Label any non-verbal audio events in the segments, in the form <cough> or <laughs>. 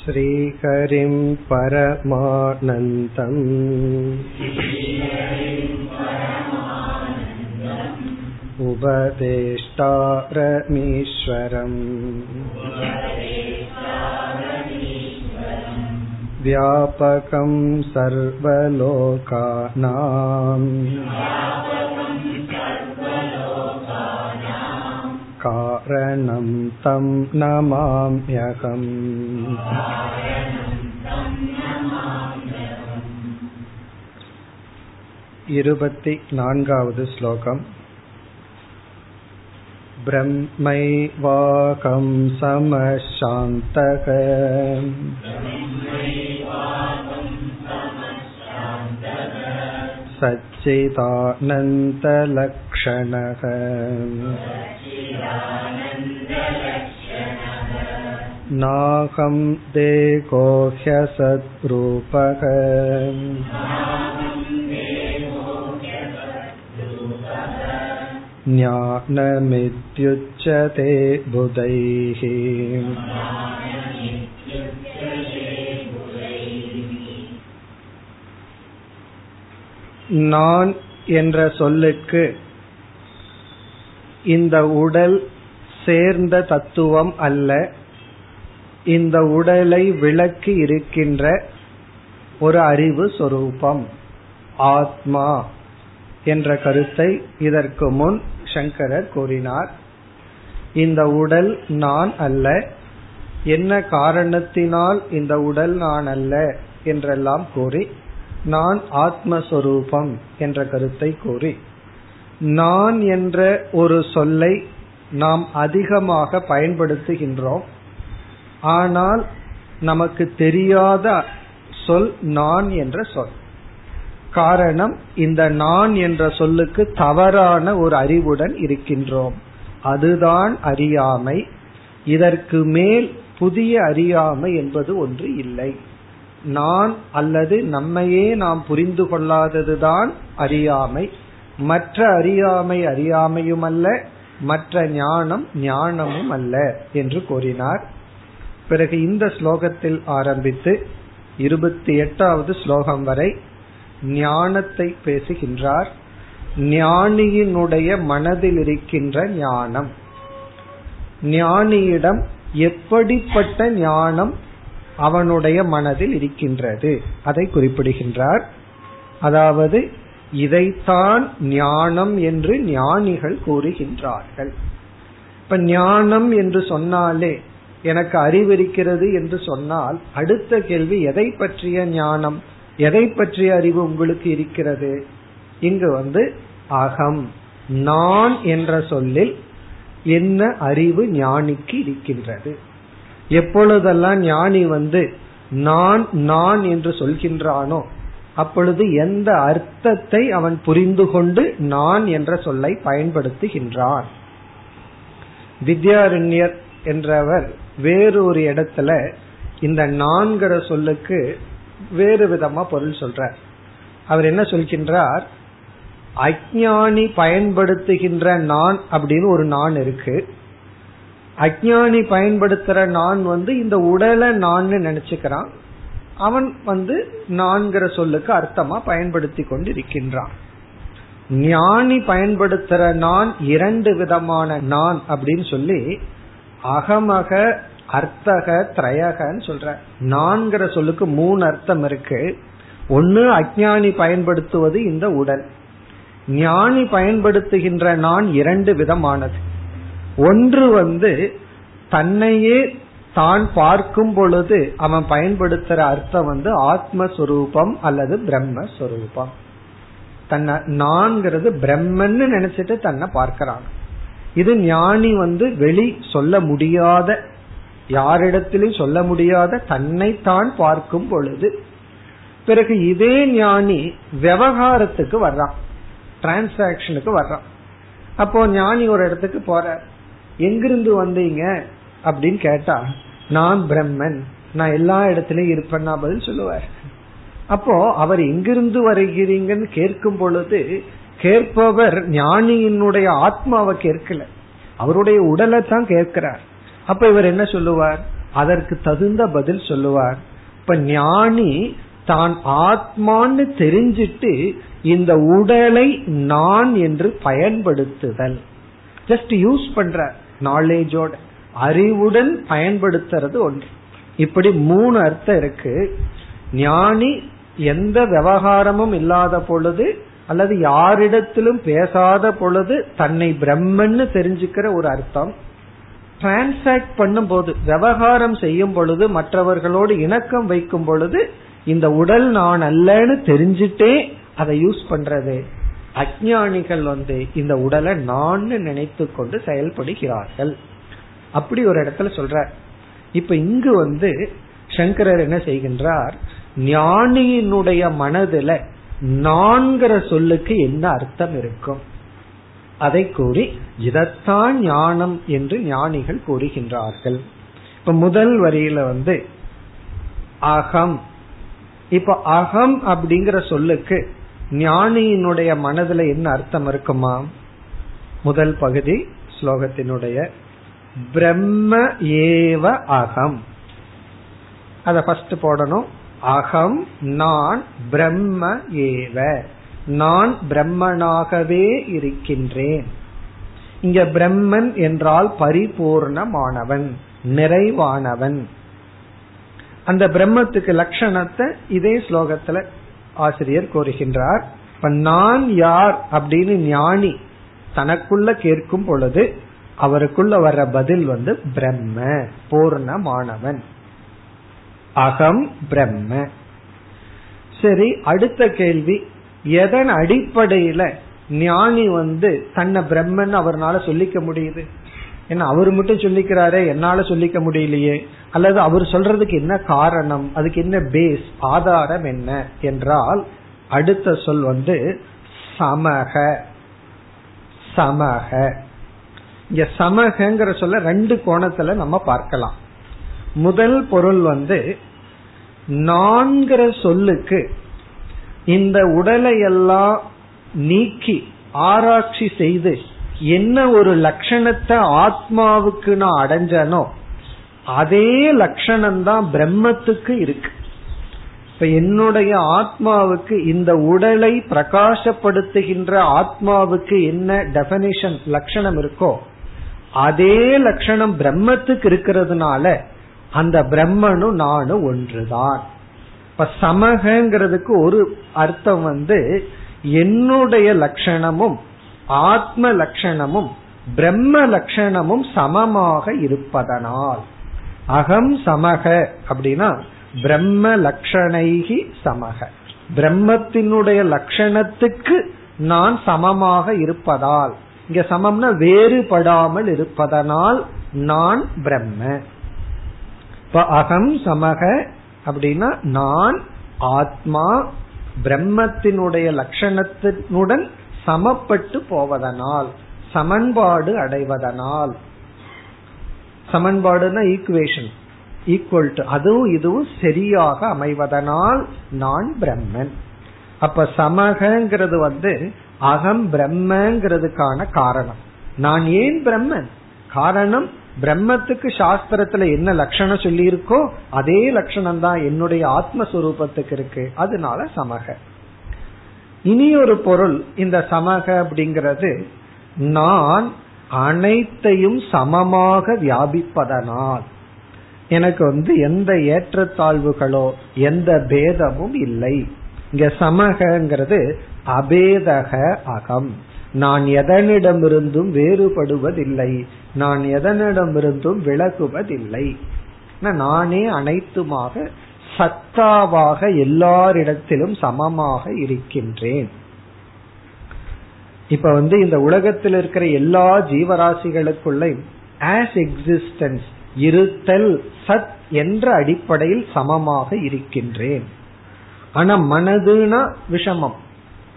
श्रीहरिं परमानन्दम् उपदेष्टारमीश्वरम् व्यापकं सर्वलोकानाम् णं तं नमाम्यहम् इरुपतिनान्गावद् श्लोकम् ब्रह्मैवाकं समशान्तक सच्चिदानन्दलक्षणः नाहं देहो ह्यसद्रूपः ज्ञानमित्युच्यते बुधैः நான் என்ற சொல்லுக்கு இந்த உடல் சேர்ந்த தத்துவம் அல்ல இந்த உடலை விளக்கி இருக்கின்ற ஒரு அறிவு சொரூபம் ஆத்மா என்ற கருத்தை இதற்கு முன் சங்கரர் கூறினார். இந்த உடல் நான் அல்ல என்ன காரணத்தினால் இந்த உடல் நான் அல்ல என்றெல்லாம் கூறி நான் ஆத்மஸ்வரூபம் என்ற கருத்தை கூறி நான் என்ற ஒரு சொல்லை நாம் அதிகமாக பயன்படுத்துகின்றோம். ஆனால் நமக்கு தெரியாத சொல் நான் என்ற சொல். காரணம் இந்த நான் என்ற சொல்லுக்கு தவறான ஒரு அறிவுடன் இருக்கின்றோம். அதுதான் அறியாமை. இதற்கு மேல் புதிய அறியாமை என்பது ஒன்று இல்லை. நான் அல்லது நம்மையே நாம் புரிந்து கொள்ளாததுதான் அறியாமை. மற்ற அறியாமை அறியாமையும் அல்ல மற்ற ஞானம் ஞானமும் அல்ல என்று கூறினார். பிறகு இந்த ஸ்லோகத்தில் ஆரம்பித்து இருபத்தி எட்டாவது ஸ்லோகம் வரை ஞானத்தை பேசுகின்றார். ஞானியினுடைய மனதில் இருக்கின்ற ஞானம். ஞானியிடம் எப்படிப்பட்ட ஞானம் அவனுடைய மனதில் இருக்கின்றது? அதை குறிப்பிடுகின்றார். அதாவது இதைத்தான் ஞானம் என்று ஞானிகள் கூறுகின்றார்கள். இப்ப ஞானம் என்று சொன்னாலே எனக்கு அறிவிருக்கிறது என்று சொன்னால் அடுத்த கேள்வி எதை பற்றிய ஞானம்? எதை பற்றிய அறிவு உங்களுக்கு இருக்கிறது? இங்கு வந்து அகம் நான் என்ற சொல்லில் என்ன அறிவு ஞானிக்கு இருக்கின்றது? எப்பொழுதெல்லாம் ஞானி வந்து நான் நான் என்று சொல்கின்றானோ அப்பொழுது எந்த அர்த்தத்தை அவன் புரிந்து கொண்டு நான் என்ற சொல்லை பயன்படுத்துகின்றான்? வித்யாரண்யர் என்றவர் வேறொரு இடத்துல இந்த நான்கிற சொல்லுக்கு வேறு விதமா பொருள் சொல்றார். அவர் என்ன சொல்கின்றார்? அஜானி பயன்படுத்துகின்ற நான் அப்படின்னு ஒரு நான் இருக்கு. அஜானி பயன்படுத்துற நான் வந்து இந்த உடலை நான் நினைச்சுக்கிறான். அவன் வந்து நான்கிற சொல்லுக்கு அர்த்தமா பயன்படுத்தி கொண்டு இருக்கின்றான் ஞானி பயன்படுத்துற நான் இரண்டு விதமான நான் அப்படின்னு சொல்லி அகமக அர்த்தக திரையகன்னு சொல்ற நான்கிற சொல்லுக்கு மூணு அர்த்தம் இருக்கு. ஒன்னு அஜானி பயன்படுத்துவது இந்த உடல். ஞானி பயன்படுத்துகின்ற நான் இரண்டு விதமானது. ஒன்று வந்து தன்னையே தான் பார்க்கும் பொழுது அவன் பயன்படுத்துற அர்த்தம் வந்து ஆத்மஸ்வரூபம் அல்லது பிரம்மஸ்வரூபம். தன்னை நான்கிறது பிரம்மன்னு நினைச்சிட்டு தன்னை பார்க்கிறான். இது ஞானி வந்து வெளி சொல்ல முடியாத யாரிடத்திலும் சொல்ல முடியாத தன்னைத்தான் பார்க்கும் பொழுது பிறகு இதே ஞானி விவகாரத்துக்கு வர்றான் டிரான்சாக்சனுக்கு வர்றான். அப்போ ஞானி ஒரு இடத்துக்கு போற எங்கிருந்து வந்தீங்க? அப்படின்னு கேட்டா நான் பிரம்மன். நான் எல்லா இடத்துலயும் இருப்பேன்னா பதில் சொல்லுவார். அப்போ அவர் எங்கிருந்து வருகிறீங்கன்னு கேட்கும் பொழுது கேட்பவர் ஞானியினுடைய ஆத்மாவை கேட்கல. அவருடைய உடலை தான் கேட்கிறார். அப்ப இவர் என்ன சொல்லுவார்? அதற்கு தகுந்த பதில் சொல்லுவார். இப்ப ஞானி தான் ஆத்மான்னு தெரிஞ்சிட்டு இந்த உடலை நான் என்று பயன்படுத்துதல். ஜஸ்ட் யூஸ் பண்ற நாலேஜோட அறிவுடன் பயன்படுத்துறது ஒன்று. இப்படி மூணு அர்த்தம் இருக்கு. ஞானி எந்த விவகாரமும் இல்லாத பொழுது அல்லது யாரிடத்திலும் பேசாத பொழுது தன்னை பிரம்மன்னு தெரிஞ்சுக்கிற ஒரு அர்த்தம். டிரான்சாக்ட் பண்ணும் போது விவகாரம் செய்யும் பொழுது மற்றவர்களோடு இணக்கம் வைக்கும் பொழுது இந்த உடல் நான் அல்லன்னு தெரிஞ்சிட்டே அதை யூஸ் பண்றது. அஜானிகள் வந்து இந்த உடலை நான் நினைத்து கொண்டு செயல்படுகிறார்கள். அப்படி ஒரு இடத்துல சொல்ற இப்ப இங்கு வந்து சங்கரர் என்ன செய்கின்றார்? ஞானியினுடைய மனதுல நான்கிற சொல்லுக்கு என்ன அர்த்தம் இருக்கும்? அதை கூறி இதத்தான் ஞானம் என்று ஞானிகள் கூறுகின்றார்கள். இப்ப முதல் வரியில வந்து அகம் இப்ப அகம் அப்படிங்கிற சொல்லுக்கு ஞானியினுடைய மனதுல என்ன அர்த்தம் இருக்குமா? முதல் பகுதி ஸ்லோகத்தினுடைய பிரம்ம ஏவ அகம் அத ஃபர்ஸ்ட் போடணும். அகம் நான் பிரம்ம ஏவ நான் பிரம்மனாகவே இருக்கின்றேன். இங்க பிரம்மன் என்றால் பரிபூர்ணமானவன் நிறைவானவன். அந்த பிரம்மத்துக்கு லட்சணத்தை இதே ஸ்லோகத்துல ஆசிரியர் கூறுகின்றார். இப்ப நான் யார் அப்படின்னு ஞானி தனக்குள்ள கேட்கும் பொழுது அவருக்குள்ள வர்ற பதில் வந்து பிரம்ம பூர்ணமானவன். அகம் பிரம்ம. சரி அடுத்த கேள்வி எதன் அடிப்படையில ஞானி வந்து தன்னை பிரம்மன் அவர்னால சொல்லிக்க முடியுது? ஏன்னா அவர் மட்டும் சொல்லிக்கிறாரே என்னால சொல்லிக்க முடியலையே? அல்லது அவர் சொல்றதுக்கு என்ன காரணம்? அதுக்கு என்ன பேஸ் ஆதாரம் என்ன? என்றால் அடுத்த சொல் வந்து சமக. சமக. இங்க சமகங்கிற சொல்ல ரெண்டு கோணத்துல நம்ம பார்க்கலாம். முதல் பொருள் வந்து நான்கிற சொல்லுக்கு இந்த உடலை எல்லாம் நீக்கி ஆராய்ச்சி செய்து என்ன ஒரு லட்சணத்தை ஆத்மாவுக்கு நான் அடைஞ்சனோ அதே லட்சணம் தான் பிரம்மத்துக்கு இருக்கு. இப்ப என்னுடைய ஆத்மாவுக்கு இந்த உடலை பிரகாசப்படுத்துகின்ற ஆத்மாவுக்கு என்ன டெபனிஷன் லட்சணம் இருக்கோ அதே லட்சணம் பிரம்மத்துக்கு இருக்கிறதுனால அந்த பிரம்மனும் நானும் ஒன்றுதான். இப்ப சமகங்கிறதுக்கு ஒரு அர்த்தம் வந்து என்னுடைய லட்சணமும் ஆத்ம லட்சணமும் பிரம்ம லட்சணமும் சமமாக இருப்பதனால். அகம் சமக அப்படின்னா பிரம்ம லட்சணைகி சமக. பிரம்மத்தினுடைய லட்சணத்துக்கு நான் சமமாக இருப்பதால் இங்க சமம்னா வேறுபடாமல் இருப்பதனால் நான் பிரம்ம. இப்ப அகம் சமக அப்படின்னா நான் ஆத்மா பிரம்மத்தினுடைய லட்சணத்தினுடன் சமப்பட்டு போவதனால் சமன்பாடு அடைவதனால். சமன்பாடுனா ஈக்குவேஷன் ஈக்குவல் டு அதுவும் இதுவும் சரியாக அமைவதனால் நான் பிரம்மன். அப்ப சமகங்கிறது வந்து அகம் பிரம்மங்கிறதுக்கான காரணம். நான் ஏன் பிரம்மன்? காரணம் பிரம்மத்துக்கு சாஸ்திரத்துல என்ன லட்சணம் சொல்லி இருக்கோ அதே லட்சணம் தான் என்னுடைய ஆத்மஸ்வரூபத்துக்கு இருக்கு. அதனால சமக. இனி ஒரு பொருள் இந்த சமக அப்படிங்கிறது நான் அனைத்தையும் சமமாக வியாபிப்பதனால் எனக்கு வந்து எந்த ஏற்றத்தாழ்வுகளோ எந்த பேதமும் இல்லை. இங்க சமகங்கிறது அபேதக அகம். நான் எதனிடமிருந்தும் வேறுபடுவதில்லை. நான் எதனிடமிருந்தும் விலகுவதில்லை. நானே அனைத்துமாக சத்தாவாக எல்லாரிடத்திலும் சமமாக இருக்கின்றேன். இப்ப வந்து இந்த உலகத்தில் இருக்கிற எல்லா ஜீவராசிகளுக்குள்ளையும் ஆஸ் எக்ஸிஸ்டன்ஸ் இருத்தல் சத் என்ற அடிப்படையில் சமமாக இருக்கின்றேன். ஆனா மனதுனா விஷமம்.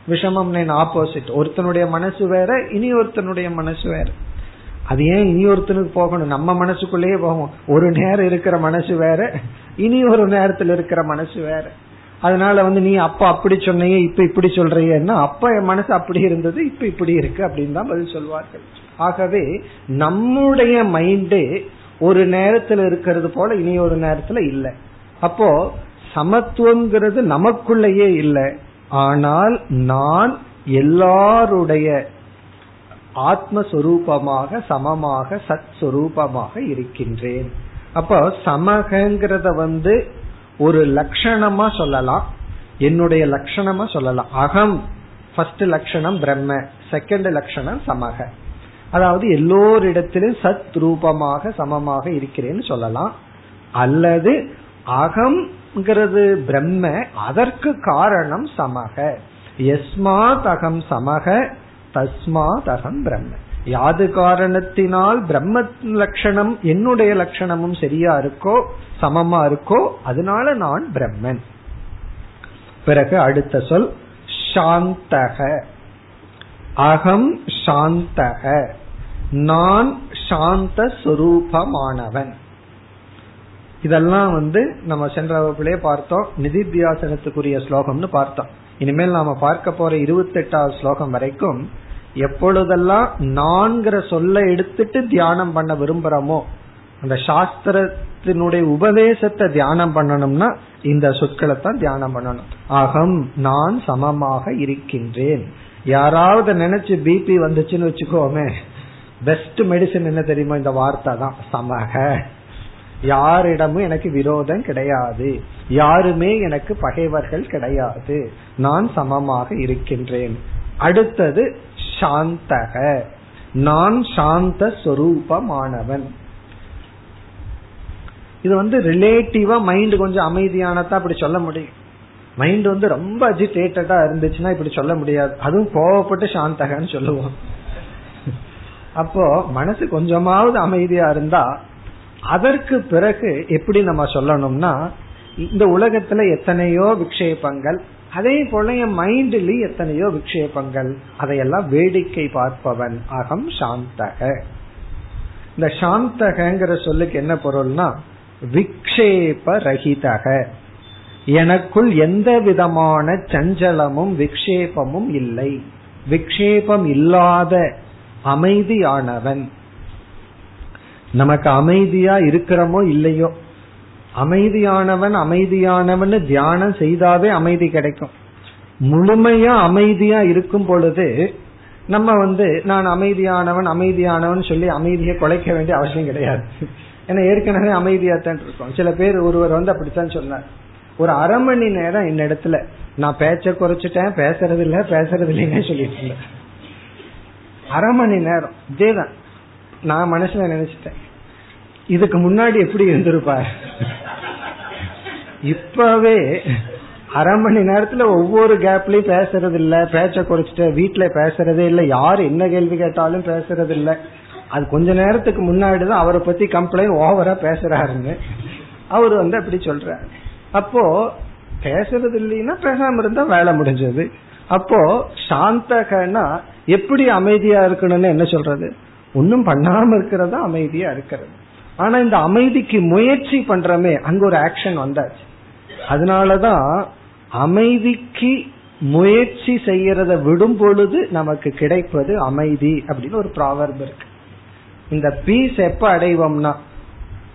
விஷமம் ஆப்போசிட் ஒருத்தனுடைய மனசு வேற இனி ஒருத்தனுடைய மனசு வேற. அது ஏன் இனி ஒருத்தனுக்கு போகணும்? நம்ம மனசுக்குள்ளேயே போகும். ஒரு நேரம் இருக்கிற மனசு வேற இனி ஒரு நேரத்தில் இருக்கிற மனசு வேற. அதனால வந்து நீ அப்ப அப்படி சொன்னையே இப்ப இப்படி சொல்றீங்கன்னா அப்ப என் மனசு அப்படி இருந்தது இப்ப இப்படி இருக்கு அப்படின்னு தான் பதில் சொல்வார்கள். ஆகவே நம்முடைய மைண்டே ஒரு நேரத்துல இருக்கிறது போல இனி ஒரு நேரத்துல இல்லை. அப்போ சமத்துவங்கிறது நமக்குள்ளேயே இல்லை. ஆனால் நான் எல்லாருடைய ஆத்மஸ்வரூபமாக சமமாக சத் சுரூபமாக இருக்கின்றேன். அப்போ சமகங்கிறத வந்து ஒரு லட்சணமா சொல்லலாம். என்னுடைய லட்சணமா சொல்லலாம். அகம் ஃபர்ஸ்ட் லட்சணம் பிரம்ம செகண்ட் லட்சணம் சமக. அதாவது எல்லோரிடத்திலும் சத் ரூபமாக சமமாக இருக்கிறேன்னு சொல்லலாம். அல்லது அகம் ங்கிறது பிரம்ம அதற்கு காரணம் சமக. எஸ்மாத் அகம் சமக தஸ்மாத் அகம் பிரம்ம. யாது காரணத்தினால் பிரம்ம லட்சணம் என்னுடைய லட்சணமும் சரியா இருக்கோ சமமா இருக்கோ அதனால நான் பிரம்மன். பிறகு அடுத்த சொல் சாந்தக. அகம் சாந்தக. நான் சாந்த சுரூபமானவன். இதெல்லாம் வந்து நம்ம சென்ற வகுப்பிலே பார்த்தோம். நிதித்தியாசனத்துக்குரிய ஸ்லோகம்னு பார்த்தோம். இனிமேல் நாம பார்க்க போற இருபத்தி எட்டாவது ஸ்லோகம் வரைக்கும் எப்பொழுதெல்லாம் நான்கிற சொல்ல எடுத்துட்டு தியானம் பண்ண விரும்புறோமோ அந்த சாஸ்திரத்தினுடைய உபதேசத்தை தியானம் பண்ணணும்னா இந்த சொற்களை தான் தியானம் பண்ணணும். அகம் நான் சமமாக இருக்கின்றேன். யாராவது நினைச்சு பிபி வந்துச்சுன்னு வச்சுக்கோமே பெஸ்ட் மெடிசன் என்ன தெரியுமா? இந்த வார்த்தை தான். சமக. யாரிடமும் எனக்கு விரோதம் கிடையாது. யாருமே எனக்கு பகைவர்கள் கிடையாது. நான் சமமாக இருக்கின்றேன். அடுத்தது சாந்தக. நான் சாந்த சொரூபமானவன். இது வந்து ரிலேட்டிவா மைண்ட் கொஞ்சம் அமைதியானதா அப்படி சொல்ல முடியும். மைண்ட் வந்து ரொம்ப அஜிடேட்டடா இருந்துச்சுன்னா இப்படி சொல்ல முடியாது. அதுவும் கோவப்பட்டு சாந்தகன்னு சொல்லுவோம். அப்போ மனசு கொஞ்சமாவது அமைதியா இருந்தா அதற்கு பிறகு எப்படி நம்ம சொல்லணும்னா இந்த உலகத்துல எத்தனையோ விக்ஷேபங்கள் அதே போல என் மைண்ட்லயும் எத்தனையோ விக்ஷேபங்கள் அதையெல்லாம் வேடிக்கை பார்ப்பவன் அகம் சாந்தக. இந்த சாந்தகங்கிற சொல்லுக்கு என்ன பொருள்னா விக்ஷேப ரஹிதக. எனக்குள் எந்த விதமான சஞ்சலமும் விக்ஷேபமும் இல்லை. விக்ஷேபம் இல்லாத அமைதியானவன். நமக்கு அமைதியா இருக்கிறோமோ இல்லையோ? அமைதியானவன் அமைதியானவன் தியானம் செய்தாவே அமைதி கிடைக்கும். முழுமையா அமைதியா இருக்கும் பொழுது நம்ம வந்து நான் அமைதியானவன் அமைதியானவன் சொல்லி அமைதியை குலைக்க வேண்டிய அவசியம் கிடையாது. ஏன்னா ஏற்கனவே அமைதியாத்தான் இருக்கும். சில பேர் ஒருவர் வந்து அப்படித்தான் சொன்னார். ஒரு அரை மணி நேரம் இந்த இடத்துல நான் பேச்ச குறைச்சிட்டேன் பேசுறது இல்ல பேசுறது இல்லைன்னு சொல்லிட்டு அரை மணி நேரம் இதேதான். நான் மனசுல நினைச்சிட்டேன். இதுக்கு முன்னாடி எப்படி இருந்திருப்பார்? இப்பவே அரை மணி நேரத்துல ஒவ்வொரு கேப்லயும் பேசுறது இல்ல பேச்ச குறைச்சிட்டு வீட்டுல பேசுறதே இல்ல யாரு என்ன கேள்வி கேட்டாலும் பேசுறது இல்ல அது கொஞ்ச நேரத்துக்கு முன்னாடிதான் அவரை பத்தி கம்ப்ளைண்ட் ஓவரா பேசுறாருன்னு அவர் வந்து அப்படி சொல்றாரு. அப்போ பேசுறது இல்லைன்னா பேசாம இருந்தா வேலை முடிஞ்சது. அப்போ சாந்தகனா எப்படி அமைதியா இருக்கணும்னு என்ன சொல்றது? ஒன்னும் பண்ணாம இருக்கிறதா அமைதியா இருக்கிறது. ஆனா இந்த அமைதிக்கு முயற்சி பண்றமே அங்க ஒரு ஆக்ஷன் வந்தாச்சு. அதனாலதான் அமைதிக்கு முயற்சி செய்யறத விடும் பொழுது நமக்கு கிடைப்பது அமைதி அப்படின்னு ஒரு ப்ராவர்ப் இருக்கு. இந்த பீஸ் எப்ப அடைவோம்னா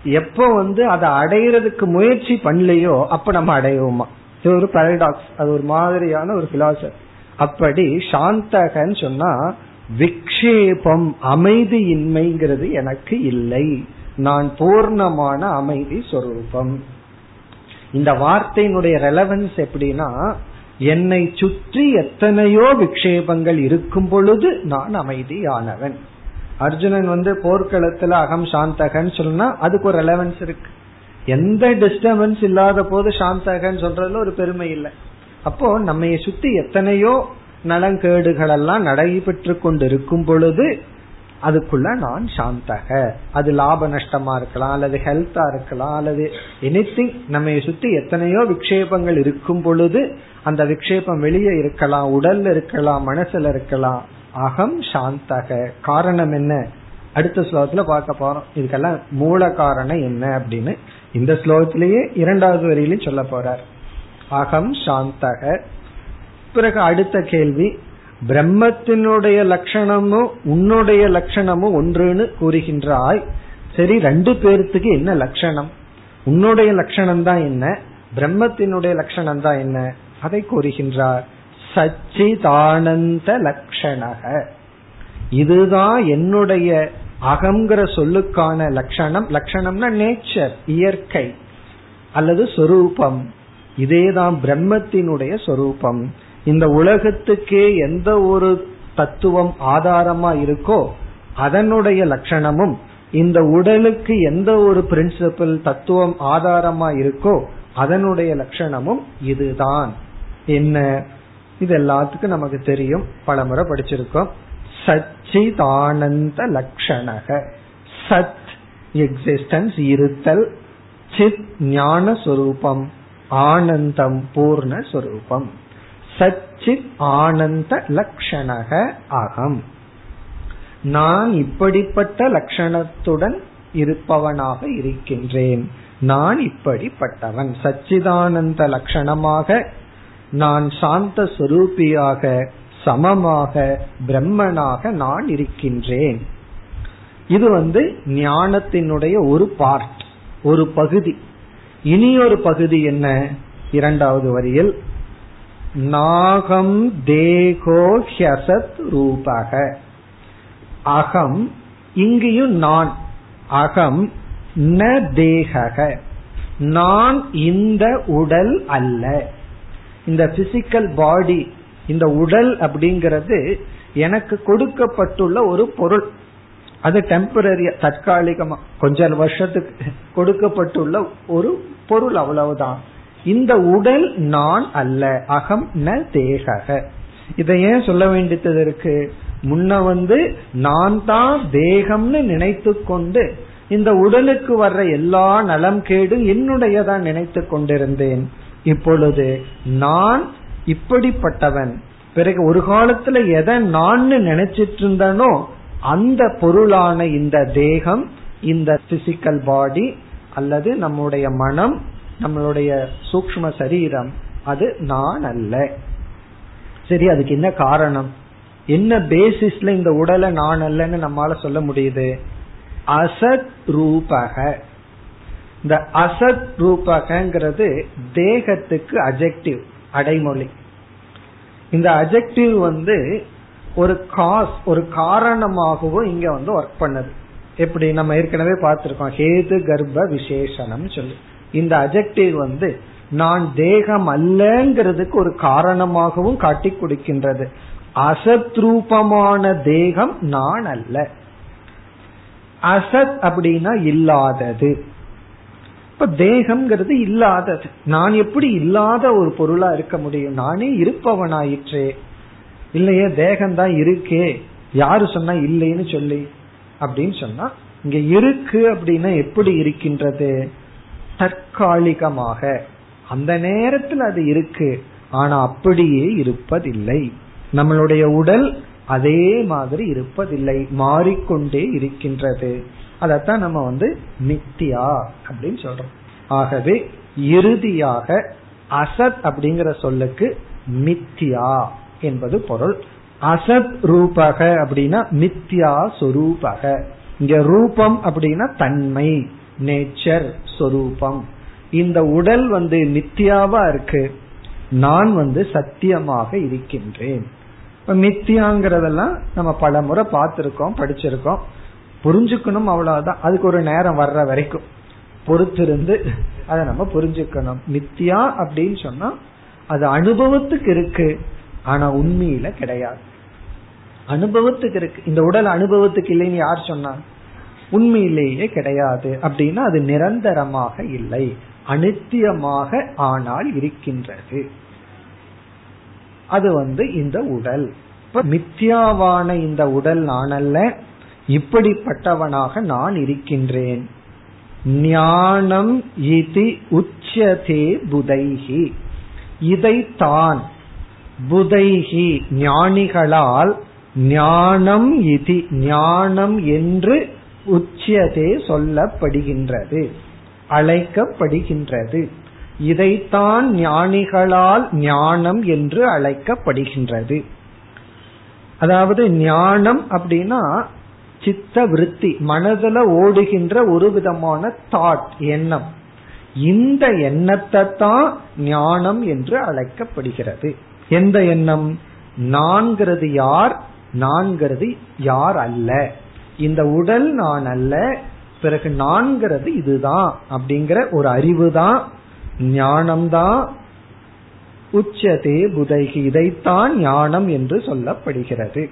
எப்ப வந்து அதை அடையிறதுக்கு முயற்சி பண்ணலையோ அப்ப நம்ம அடைவோமா? இது ஒரு பாரடாக்ஸ் அது ஒரு மாதிரியான ஒரு பிலாசபி அப்படி சாந்தகன்னு சொன்னா விக்ஷேபம் அமைதியின்மைங்கிறது எனக்கு இல்லை. நான் பூர்ணமான அமைதி சொரூபம். இந்த வார்த்தையினுடைய ரெலவன்ஸ் எப்படின்னா என்னை சுற்றி எத்தனையோ விக்ஷேபங்கள் இருக்கும் பொழுது நான் அமைதியானவன். அர்ஜுனன் வந்து போர்க்களத்துல அகம் சாந்தகன்னு சொன்னா அதுக்கு ஒரு ரெலவன்ஸ் இருக்கு. எந்த டிஸ்டர்பன்ஸ் இல்லாத போது சாந்தகன்னு சொல்றதுல ஒரு பெருமை இல்லை. அப்போ நம்ம சுத்தி எத்தனையோ நலங்கேடுகள் எல்லாம் நடைபெற்று கொண்டிருக்கும் பொழுது அதுக்குள்ள நான் சாந்தக. அது லாப நஷ்டமா இருக்கலாம் அல்லது ஹெல்த்தா இருக்கலாம் அல்லது எனிதிங் நம்ம சுத்தி எத்தனையோ விக்ஷேபங்கள் இருக்கும் பொழுது அந்த விக்ஷேபம் வெளியே இருக்கலாம் உடல்ல இருக்கலாம் மனசுல இருக்கலாம். அகம் சாந்தக. காரணம் என்ன? அடுத்த ஸ்லோகத்துல பார்க்க போறோம். இதுக்கெல்லாம் மூல காரணம் என்ன அப்படின்னு இந்த ஸ்லோகத்திலேயே இரண்டாவது வரியிலும் சொல்ல போறார். அகம் சாந்தக. பிறகு அடுத்த கேள்வி பிரம்மத்தினுடைய லட்சணமும் உன்னுடைய லட்சணமும் ஒன்றுன்னு கூறுகின்றாய். சரி ரெண்டு பேர்த்துக்கு என்ன லட்சணம்? உன்னுடைய லட்சணம் தான் என்ன? பிரம்மத்தினுடைய லட்சணம் தான் என்ன? அதை கூறுகின்றார். சச்சிதானந்த லட்சணக. இதுதான் என்னுடைய அகங்கிற சொல்லுக்கான லட்சணம். லட்சணம்னா நேச்சர் இயற்கை அல்லது சொரூபம். இதேதான் பிரம்மத்தினுடைய சொரூபம். இந்த உலகத்துக்கே எந்த ஒரு தத்துவம் ஆதாரமா இருக்கோ அதனுடைய லட்சணமும் இந்த உடலுக்கு எந்த ஒரு பிரின்சிபல் தத்துவம் ஆதாரமா இருக்கோ அதனுடைய லட்சணமும் இதுதான். என்ன? இது எல்லாத்துக்கும் நமக்கு தெரியும். பல முறை படிச்சிருக்கோம். சச்சிதானந்த லட்சணக. சத் எக்ஸிஸ்டன்ஸ் இருத்தல். சித் ஞான சொரூபம் ஆனந்தம் பூர்ண சொரூபம் சச்சித் ஆனந்த லக்ஷணக அகம். நான் இப்படிப்பட்ட லட்சணத்துடன் இருப்பவனாக இருக்கின்றேன். நான் இப்படிப்பட்டவன். சச்சிதானந்த லட்சணமாக நான் சாந்த சுரூபியாக சமமாக பிரம்மனாக நான் இருக்கின்றேன். இது வந்து ஞானத்தினுடைய ஒரு பார்ட் ஒரு பகுதி. இனி ஒரு பகுதி என்ன? இரண்டாவது வரியில் நாகம் தேகோ ஹியசத் ரூபக. அகம் இங்கேயும் நான். அகம் ந தேகக. நான் இந்த உடல் அல்ல. இந்த பிசிக்கல் பாடி இந்த உடல் அப்படிங்கிறது எனக்கு கொடுக்கப்பட்டுள்ள ஒரு பொருள். அது டெம்பரரி தற்காலிகமா கொஞ்ச வருஷத்துக்கு கொடுக்கப்பட்டுள்ள ஒரு பொருள் அவ்வளவுதான். இந்த உடல் நான் அல்ல அகம் ந தேகக இதை ஏன் சொல்ல வேண்டியது இருக்கு? முன்ன வந்து நான் தான் தேகம்னு நினைத்து கொண்டு இந்த உடலுக்கு வர்ற எல்லா நலம் கேடும் என்னுடையதான் நினைத்து கொண்டிருந்தேன். இப்பொழுது நான் இப்படிப்பட்டவன். பிறகு ஒரு காலத்துல எதை நான் நினைச்சிட்டு இருந்தனோ அந்த பொருளான இந்த தேகம் இந்த பிசிக்கல் பாடி அல்லது நம்முடைய மனம் நம்மளுடைய சூக்ம சரீரம் அது நான் அல்ல. சரி அதுக்கு என்ன காரணம்? என்ன பேசிஸ்ல இந்த உடலை நான் அல்லன்னு நம்மால சொல்ல முடியுது? அசத் ரூபக இந்த அசத் ரூபகங்கிறது தேகத்துக்கு அஜெக்டிவ் அடைமொழி. இந்த அஜெக்டிவ் வந்து ஒரு காஸ் ஒரு காரணமாகவும் இங்க வந்து ஒர்க் பண்ணுது. எப்படி? நம்ம ஏற்கனவே பார்த்திருக்கோம். ஹேது கர்ப்ப விசேஷனம் சொல்லி. இந்த அஜெக்டிவ் வந்து நான் தேகம் அல்லங்கிறதுக்கு ஒரு காரணமாகவும் காட்டி கொடுக்கின்றது. அசத்ரூபமான தேகம் நான் அல்ல. அசத் அப்படின்னா இல்லாதது. இப்ப தேகம்ங்கிறது இல்லாதது. நான் எப்படி இல்லாத ஒரு பொருளா இருக்க முடியும்? நானே இருப்பவனாயிற்றே. இல்லையே தேகம் தான் இருக்கே. யாரு சொன்னா இல்லைன்னு சொல்லி அப்படின்னு சொன்னா இங்க இருக்கு அப்படின்னா எப்படி இருக்கின்றது? தற்காலிகமாக. அந்த நேரத்தில் அது இருக்கு ஆனா அப்படியே இருப்பதில்லை. நம்மளுடைய உடல் அதே மாதிரி இருப்பதில்லை மாறிக்கொண்டே இருக்கின்றது. அதத்தான் நம்ம வந்து மித்தியா அப்படின்னு சொல்றோம். ஆகவே இறுதியாக அசத் அப்படிங்கிற சொல்லுக்கு மித்தியா என்பது பொருள். அசத் ரூபக அப்படின்னா மித்யா சொரூபக. இங்க ரூபம் அப்படின்னா தன்மை. நேச்சர் சொரூபம். இந்த உடல் வந்து மித்தியாவா இருக்கு. நான் வந்து சத்தியமாக இருக்கின்றேன். மித்தியாங்கிறதெல்லாம் நம்ம பல முறை பார்த்திருக்கோம் படிச்சிருக்கோம். புரிஞ்சுக்கணும் அவ்வளவுதான். அதுக்கு ஒரு நேரம் வர்ற வரைக்கும். பொறுத்திருந்து அதை நம்ம புரிஞ்சுக்கணும். மித்தியா அப்படின்னு சொன்னா அது அனுபவத்துக்கு இருக்கு ஆனா உண்மையில கிடையாது. அனுபவத்துக்கு இருக்கு. இந்த உடல் அனுபவத்துக்கு இல்லைன்னு யார் சொன்னா? உண்மையிலேயே கிடையாது அப்படின்னா அது நிரந்தரமாக இல்லை. அனித்தியமாக ஆனால் இருக்கின்றது. அது வந்து இந்த உடல். இப்ப மித்யாவான இந்த உடல் நான் அல்ல இப்படிப்பட்டவனாக நான் இருக்கின்றேன். ஞானம் இதி உச்சதே புதைஹி. இதைத்தான் புதைஹி ஞானிகளால் ஞானம் இதி ஞானம் என்று உச்சியதே சொல்லப்படுகின்றது அழைக்கப்படுகின்றது. இதைத்தான் ஞானிகளால் ஞானம் என்று அழைக்கப்படுகின்றது. அதாவது ஞானம் அப்படின்னா சித்த விருத்தி மனதுல ஓடுகின்ற ஒரு விதமான தாட் எண்ணம். இந்த எண்ணத்தை தான் ஞானம் என்று அழைக்கப்படுகிறது. எந்த எண்ணம்? நான்கிறது யார்? நான்கிறது யார் அல்ல. இந்த உடல் நான் அல்ல பிறகு நான்கிறது இதுதான் அப்படிங்கிற ஒரு அறிவு தான் ஞானம்தான். உச்சதே புதைகி இதைத்தான் ஞானம் என்று சொல்லப்படுகிறது.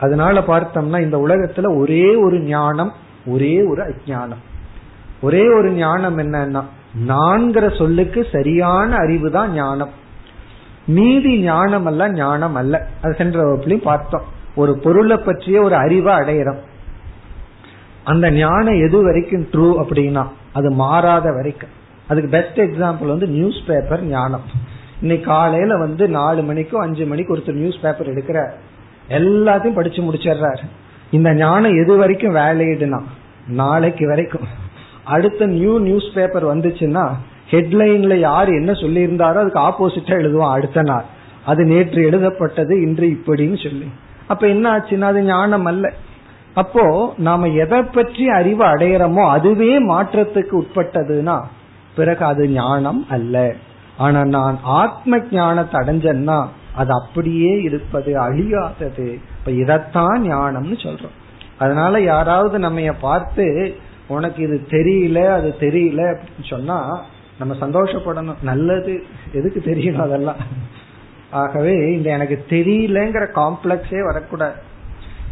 அதனால பார்த்தோம்னா இந்த உலகத்துல ஒரே ஒரு ஞானம் ஒரே ஒரு அஜானம் ஒரே ஒரு ஞானம் என்னன்னா நான்கிற சொல்லுக்கு சரியான அறிவு தான் ஞானம். மீதி ஞானம் அல்ல ஞானம் அல்ல. அது சென்ற வகுப்புலையும் பார்த்தோம். ஒரு பொருளை பற்றிய ஒரு அறிவை அடையிறோம். அந்த ஞானம் எது வரைக்கும் ட்ரூ அப்படின்னா அது மாறாத வரைக்கும். அதுக்கு பெஸ்ட் எக்ஸாம்பிள் வந்து நியூஸ் பேப்பர் ஞானம். இன்னைக்கு காலையில வந்து நாலு மணிக்கும் அஞ்சு மணிக்கு ஒருத்தர் நியூஸ் பேப்பர் எடுக்கிறார். எல்லாத்தையும் படிச்சு முடிச்சிடுறாரு. இந்த ஞானம் எது வரைக்கும் வேலையிடுனா நாளைக்கு வரைக்கும். அடுத்த நியூ நியூஸ் பேப்பர் வந்துச்சுன்னா ஹெட்லைன்ல யார் என்ன சொல்லியிருந்தாரோ அதுக்கு ஆப்போசிட்டா எழுதுவோம் அடுத்த நாள். அது நேற்று எழுதப்பட்டது இன்று இப்படின்னு சொல்லி. அப்ப என்ன ஆச்சுன்னா அது ஞானம் அல்ல. அப்போ நாம எதை பற்றி அறிவு அடையிறோமோ அதுவே மாற்றத்துக்கு உட்பட்டதுன்னா பிறகு அது ஞானம் அல்ல. ஆனா நான் ஆத்ம ஞானத்தை அடைஞ்சேன்னா அது அப்படியே இருப்பது அழியாதது. இப்ப இதத்தான் ஞானம்னு சொல்றோம். அதனால யாராவது நம்ம பார்த்து உனக்கு இது தெரியல அது தெரியல அப்படின்னு சொன்னா நம்ம சந்தோஷப்படணும். நல்லது. எதுக்கு தெரியணும் அதெல்லாம்? ஆகவே இந்த எனக்கு தெரியலங்கிற காம்ப்ளெக்ஸே வரக்கூடாது.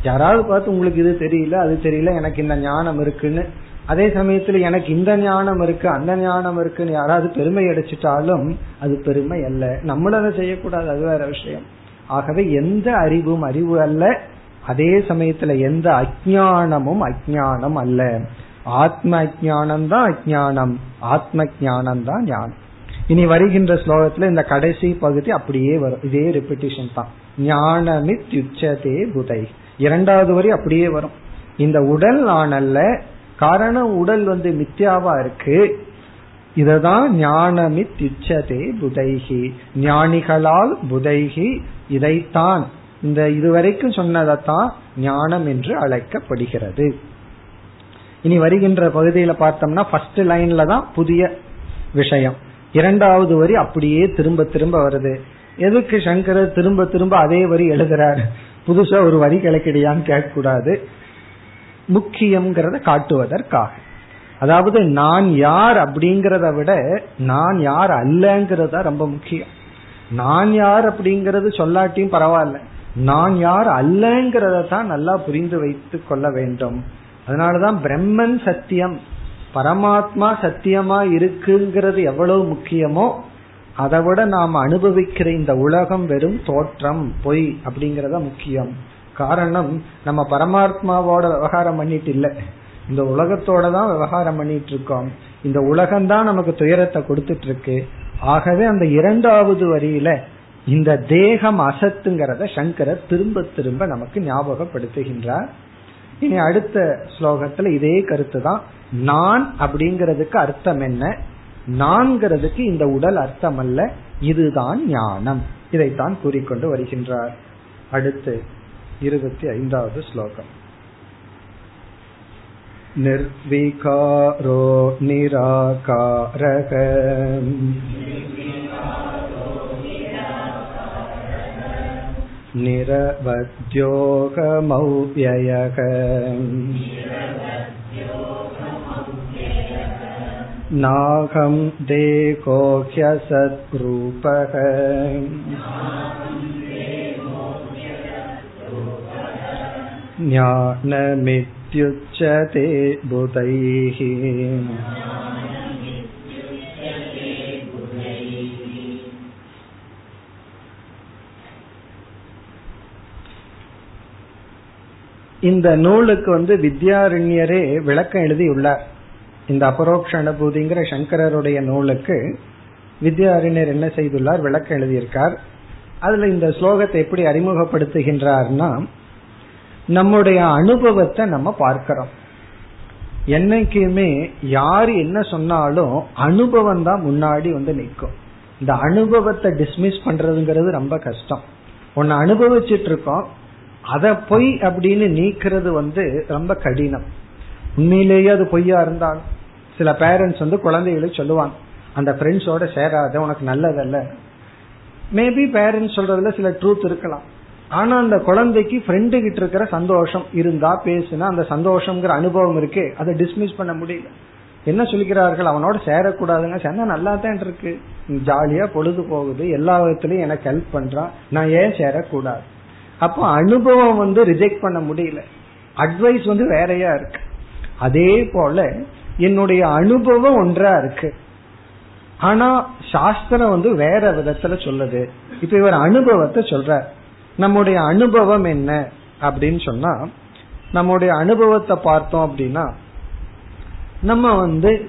யாராவது பார்த்து உங்களுக்கு இது தெரியல அது தெரியல எனக்கு இந்த ஞானம் இருக்குன்னு. அதே சமயத்துல எனக்கு இந்த ஞானம் இருக்கு அந்த ஞானம் இருக்குன்னு யாராவது பெருமை அடிச்சிட்டாலும் அது பெருமை அல்ல. நம்மளும் அதை செய்யக்கூடாது அது வேற விஷயம். ஆகவே எந்த அறிவும் அறிவு அல்ல அதே சமயத்துல எந்த அஜானமும் அஜானம் அல்ல. ஆத்ம அஜானம் தான் அஜானம் ஆத்ம ஜானம் தான் ஞானம். இனி வருகின்ற ஸ்லோகத்துல இந்த கடைசி பகுதி அப்படியே வரும். இதே ரிப்பிட்டிஷன் தான். ஞானமித்யுச்சதே புதை. இரண்டாவது வரி அப்படியே வரும். இந்த உடல் நான் அல்ல காரணம் உடல் வந்து மித்யாவா இருக்கு. இததான் ஞானமித் இச்சதே புதைகி ஞானிகளால் புதைகி இதைத்தான். இந்த இதுவரைக்கும் சொன்னதைத்தான் ஞானம் என்று அழைக்கப்படுகிறது. இனி வருகின்ற பகுதியில பார்த்தோம்னா ஃபர்ஸ்ட் லைன்ல தான் புதிய விஷயம். இரண்டாவது வரி அப்படியே திரும்ப திரும்ப வருது. எதுக்கு சங்கரர் திரும்ப திரும்ப அதே வரி எழுதுறாரு? புதுசா ஒரு வரி கிடைக்கடியான்னு கேட்க கூடாது முக்கியம்ங்கிறத காட்டுவதற்காக. அதாவது நான் யார் அப்படிங்கிறத விட நான் யார் அல்லங்கிறது தான் ரொம்ப முக்கியம். நான் யார் அப்படிங்கறது சொல்லாட்டியும் பரவாயில்ல. நான் யார் அல்லங்கிறத தான் நல்லா புரிந்து வைத்து கொள்ள வேண்டும். அதனாலதான் பிரம்மன் சத்தியம். பரமாத்மா சத்தியமா இருக்குங்கிறது எவ்வளவு முக்கியமோ அதை விட நாம் அனுபவிக்கிற இந்த உலகம் வெறும் தோற்றம் பொய் அப்படிங்கறத முக்கியம். காரணம் நம்ம பரமாத்மாவோட விவகாரம் பண்ணிட்டு இல்ல. இந்த உலகத்தோட தான் விவகாரம் பண்ணிட்டு இருக்கோம். இந்த உலகம் தான் நமக்கு துயரத்தை கொடுத்துட்டு இருக்கு ஆகவே அந்த இரண்டாவது வரியில இந்த தேகம் அசத்துங்கிறத சங்கரர் திரும்ப திரும்ப நமக்கு ஞாபகப்படுத்துகின்றார். இனி அடுத்த ஸ்லோகத்துல இதே கருத்து தான் நான் அப்படிங்கறதுக்கு அர்த்தம் என்ன நான்கிறதுக்கு இந்த உடல் அர்த்தம் அல்ல இதுதான் ஞானம் இதைத்தான் கூறிக்கொண்டு வருகின்றார் அடுத்து இருபத்தி ஐந்தாவது ஸ்லோகம் निर्विकारो निराकारः निरवद्योगमौव्ययः नाहं देहो ह्यसद्रूपः ज्ञानमित्युच्यते बुधैः இந்த நூலுக்கு வந்து வித்யாரண்யரே விளக்கம் எழுதியுள்ளார். இந்த அபரோக்ஷ அனுபூதிங்கிற சங்கரருடைய நூலுக்கு வித்யாரண்யர் என்ன செய்துள்ளார்? விளக்கம் எழுதியிருக்கார். அதுல இந்த ஸ்லோகத்தை எப்படி அறிமுகப்படுத்துகின்றார்னா நம்முடைய அனுபவத்தை நம்ம பார்க்கிறோம். என்னைக்குமே யார் என்ன சொன்னாலும் அனுபவம் தான் முன்னாடி வந்து நிற்கும். இந்த அனுபவத்தை டிஸ்மிஸ் பண்றதுங்கிறது ரொம்ப கஷ்டம். ஒன்னு அனுபவிச்சுட்டு இருக்கோம் அதை பொய் அப்படின்னு நீக்கிறது வந்து ரொம்ப கடினம். உண்மையிலேயே அது பொய்யா இருந்தாலும் சில பேரண்ட்ஸ் வந்து குழந்தைகளுக்கு சொல்லுவாங்க அந்த ஃப்ரெண்ட்ஸோட சேராத உனக்கு நல்லதல்ல. மேபி பேரண்ட்ஸ் சொல்றதுல சில ட்ரூத் இருக்கலாம். ஆனா அந்த குழந்தைக்கு ஃப்ரெண்டு கிட்ட இருக்கிற சந்தோஷம் இருந்தா பேசுனா அந்த சந்தோஷம்ங்கிற அனுபவம் இருக்கு அதை டிஸ்மிஸ் பண்ண முடியல. என்ன சொல்லிக்கிறார்கள் அவனோட சேரக்கூடாதுங்க. சேர்ந்தா நல்லா தான் இருக்கு. ஜாலியா பொழுது போகுது. எல்லா விதத்திலயும் எனக்கு ஹெல்ப் பண்றான். நான் ஏன் சேரக்கூடாது? அப்போ அனுபவம் வந்து ரிஜெக்ட் பண்ண முடியல. அட்வைஸ் வந்து வேறையா இருக்கு. அதே போல என்னுடைய அனுபவம் ஒன்றா இருக்கு. ஆனா சாஸ்திரம் வந்து வேற விதத்துல சொல்லுது. இப்ப இவர் அனுபவத்தை சொல்ற நம்முடைய அனுபவம் என்ன? அப்படின்னு சொன்னா நம்முடைய அனுபவத்தை பார்த்தோம் அப்படின்னா நம்ம வந்து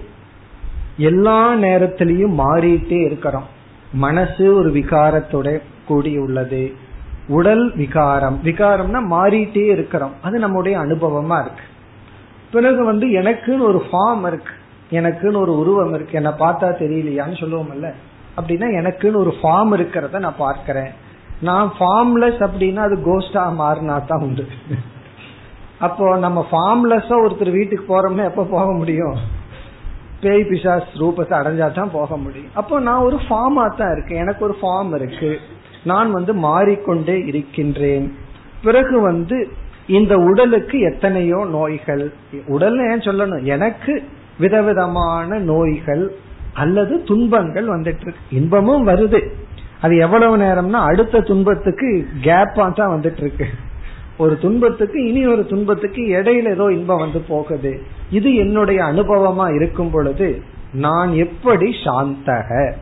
எல்லா நேரத்திலையும் மாறிட்டே இருக்கிறோம். மனசு ஒரு விகாரத்தோட கூடி உள்ளது உடல் விகாரம். விகாரம்னா மாறிட்டே இருக்கிறோம். அது நம்முடைய அனுபவமா இருக்கு. பிறகு வந்து எனக்குன்னு ஒரு ஃபார்ம் இருக்கு. எனக்குன்னு ஒரு உருவம் இருக்கு. என்ன பார்த்தா தெரியலையான்னு சொல்லுவோம்ல அப்படின்னா எனக்குன்னு ஒரு ஃபார்ம் இருக்கிறத நான் பார்க்கிறேன். நான் ஃபார்ம்லெஸ் அப்படின்னா அது கோஸ்டா மாறினா தான் உண்டு. அப்போ நம்ம ஃபார்ம்லெஸ்ஸா ஒருத்தர் வீட்டுக்கு போறோம்னா எப்ப போக முடியும்? பேய் பிசாஸ் ரூபத்தை அடைஞ்சா தான் போக முடியும். அப்போ நான் ஒரு ஃபார்மா தான் இருக்கேன். எனக்கு ஒரு ஃபார்ம் இருக்கு. நான் வந்து மாறிக்கொண்டே இருக்கின்றேன். பிறகு வந்து இந்த உடலுக்கு எத்தனையோ நோய்கள். உடல் ஏன் சொல்லணும்? எனக்கு விதவிதமான நோய்கள் அல்லது துன்பங்கள் வந்துட்டு இருக்கு இன்பமும் வருது. அது எவ்வளவு நேரம்னா அடுத்த துன்பத்துக்கு கேப்பா தான் வந்துட்டு இருக்கு ஒரு துன்பத்துக்கு இனி ஒரு துன்பத்துக்கு இடையில ஏதோ இன்பம் வந்து போகுது. இது என்னுடைய அனுபவமா இருக்கும் பொழுது நான் எப்படி சாந்தக?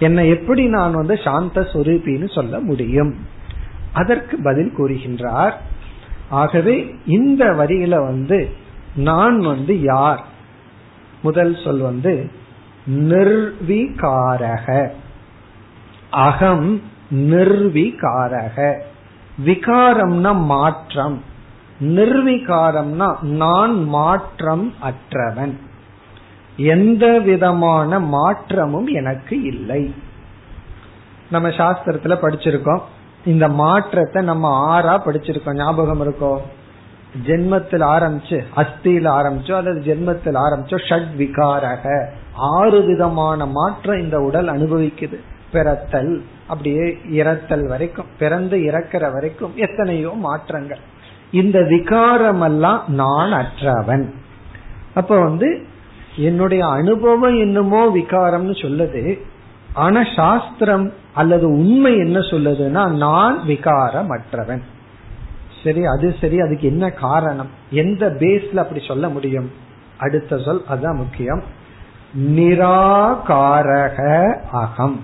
என்னை எப்படி நான் வந்து சாந்த சொரூபின்னு சொல்ல முடியும்? அதற்கு பதில் கூறுகின்றார் ஆகவே இந்த வரியில வந்து நான் வந்து யார்? முதல் சொல் வந்து நிர்விகாரக. அகம் நிர்விகாரக. விகாரம்னா மாற்றம். நிர்விகாரம்னா நான் மாற்றம் அற்றவன். எந்த விதமான மாற்றமும் எனக்கு இல்லை. நம்ம சாஸ்திரத்துல படிச்சிருக்கோம். இந்த மாற்றத்தை நம்ம ஆறா படிச்சிருக்கோம். ஞாபகம் இருக்கோம் ஜென்மத்தில் ஆரம்பிச்சு அஸ்தியில் ஆரம்பிச்சோ அல்லது ஜென்மத்தில் ஆரம்பிச்சோ ஷட் விகாரக. ஆறு விதமான மாற்றம் இந்த உடல் அனுபவிக்குது. பிறத்தல் அப்படியே இறத்தல் வரைக்கும் பிறந்து இறக்கிற வரைக்கும் எத்தனையோ மாற்றங்கள். இந்த விகாரம் எல்லாம் நான் அற்றவன். அப்ப வந்து என்னுடைய அனுபவம் என்னமோ விகாரம்னு சொல்லுது. ஆனா சாஸ்திரம் அல்லது உண்மை என்ன சொல்லுதுன்னா நான் விகாரமற்றவன். சரி அது சரி அதுக்கு என்ன காரணம்? எந்த பேஸ்ல அப்படி சொல்ல முடியும்? அடுத்த சொல் அதுதான் முக்கியம். நிராகாரக அகம்.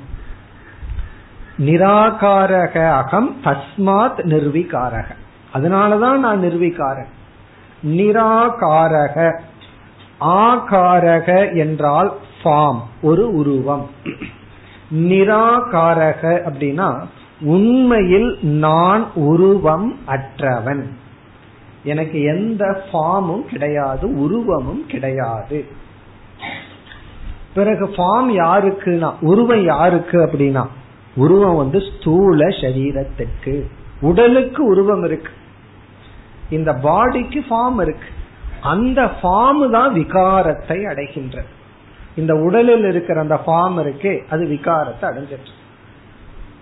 நிராகாரக அகம் தஸ்மாத் நிர்விகாரக. அதனாலதான் நான் நிர்விகாரன். நிராகாரக ஆகாரக என்றால் ஃபார்ம் ஒரு உருவம். நிராகாரக அப்படின்னா உண்மையில் நான் உருவம் அற்றவன். எனக்கு எந்த ஃபார்மும் கிடையாது உருவமும் கிடையாது. பிறகு ஃபார்ம் யாருக்குன்னா உருவம் யாருக்கு அப்படின்னா உருவம் வந்து ஸ்தூல சரீரத்துக்கு. உடலுக்கு உருவம் இருக்கு. இந்த பாடிக்கு ஃபார்ம் இருக்கு. அந்த ஃபார்ம் தான் விகாரத்தை அடைகின்றது. இந்த உடலில் இருக்கிற அந்த ஃபார்ம் இருக்கே அது விகாரத்தை அடைஞ்சிட்டு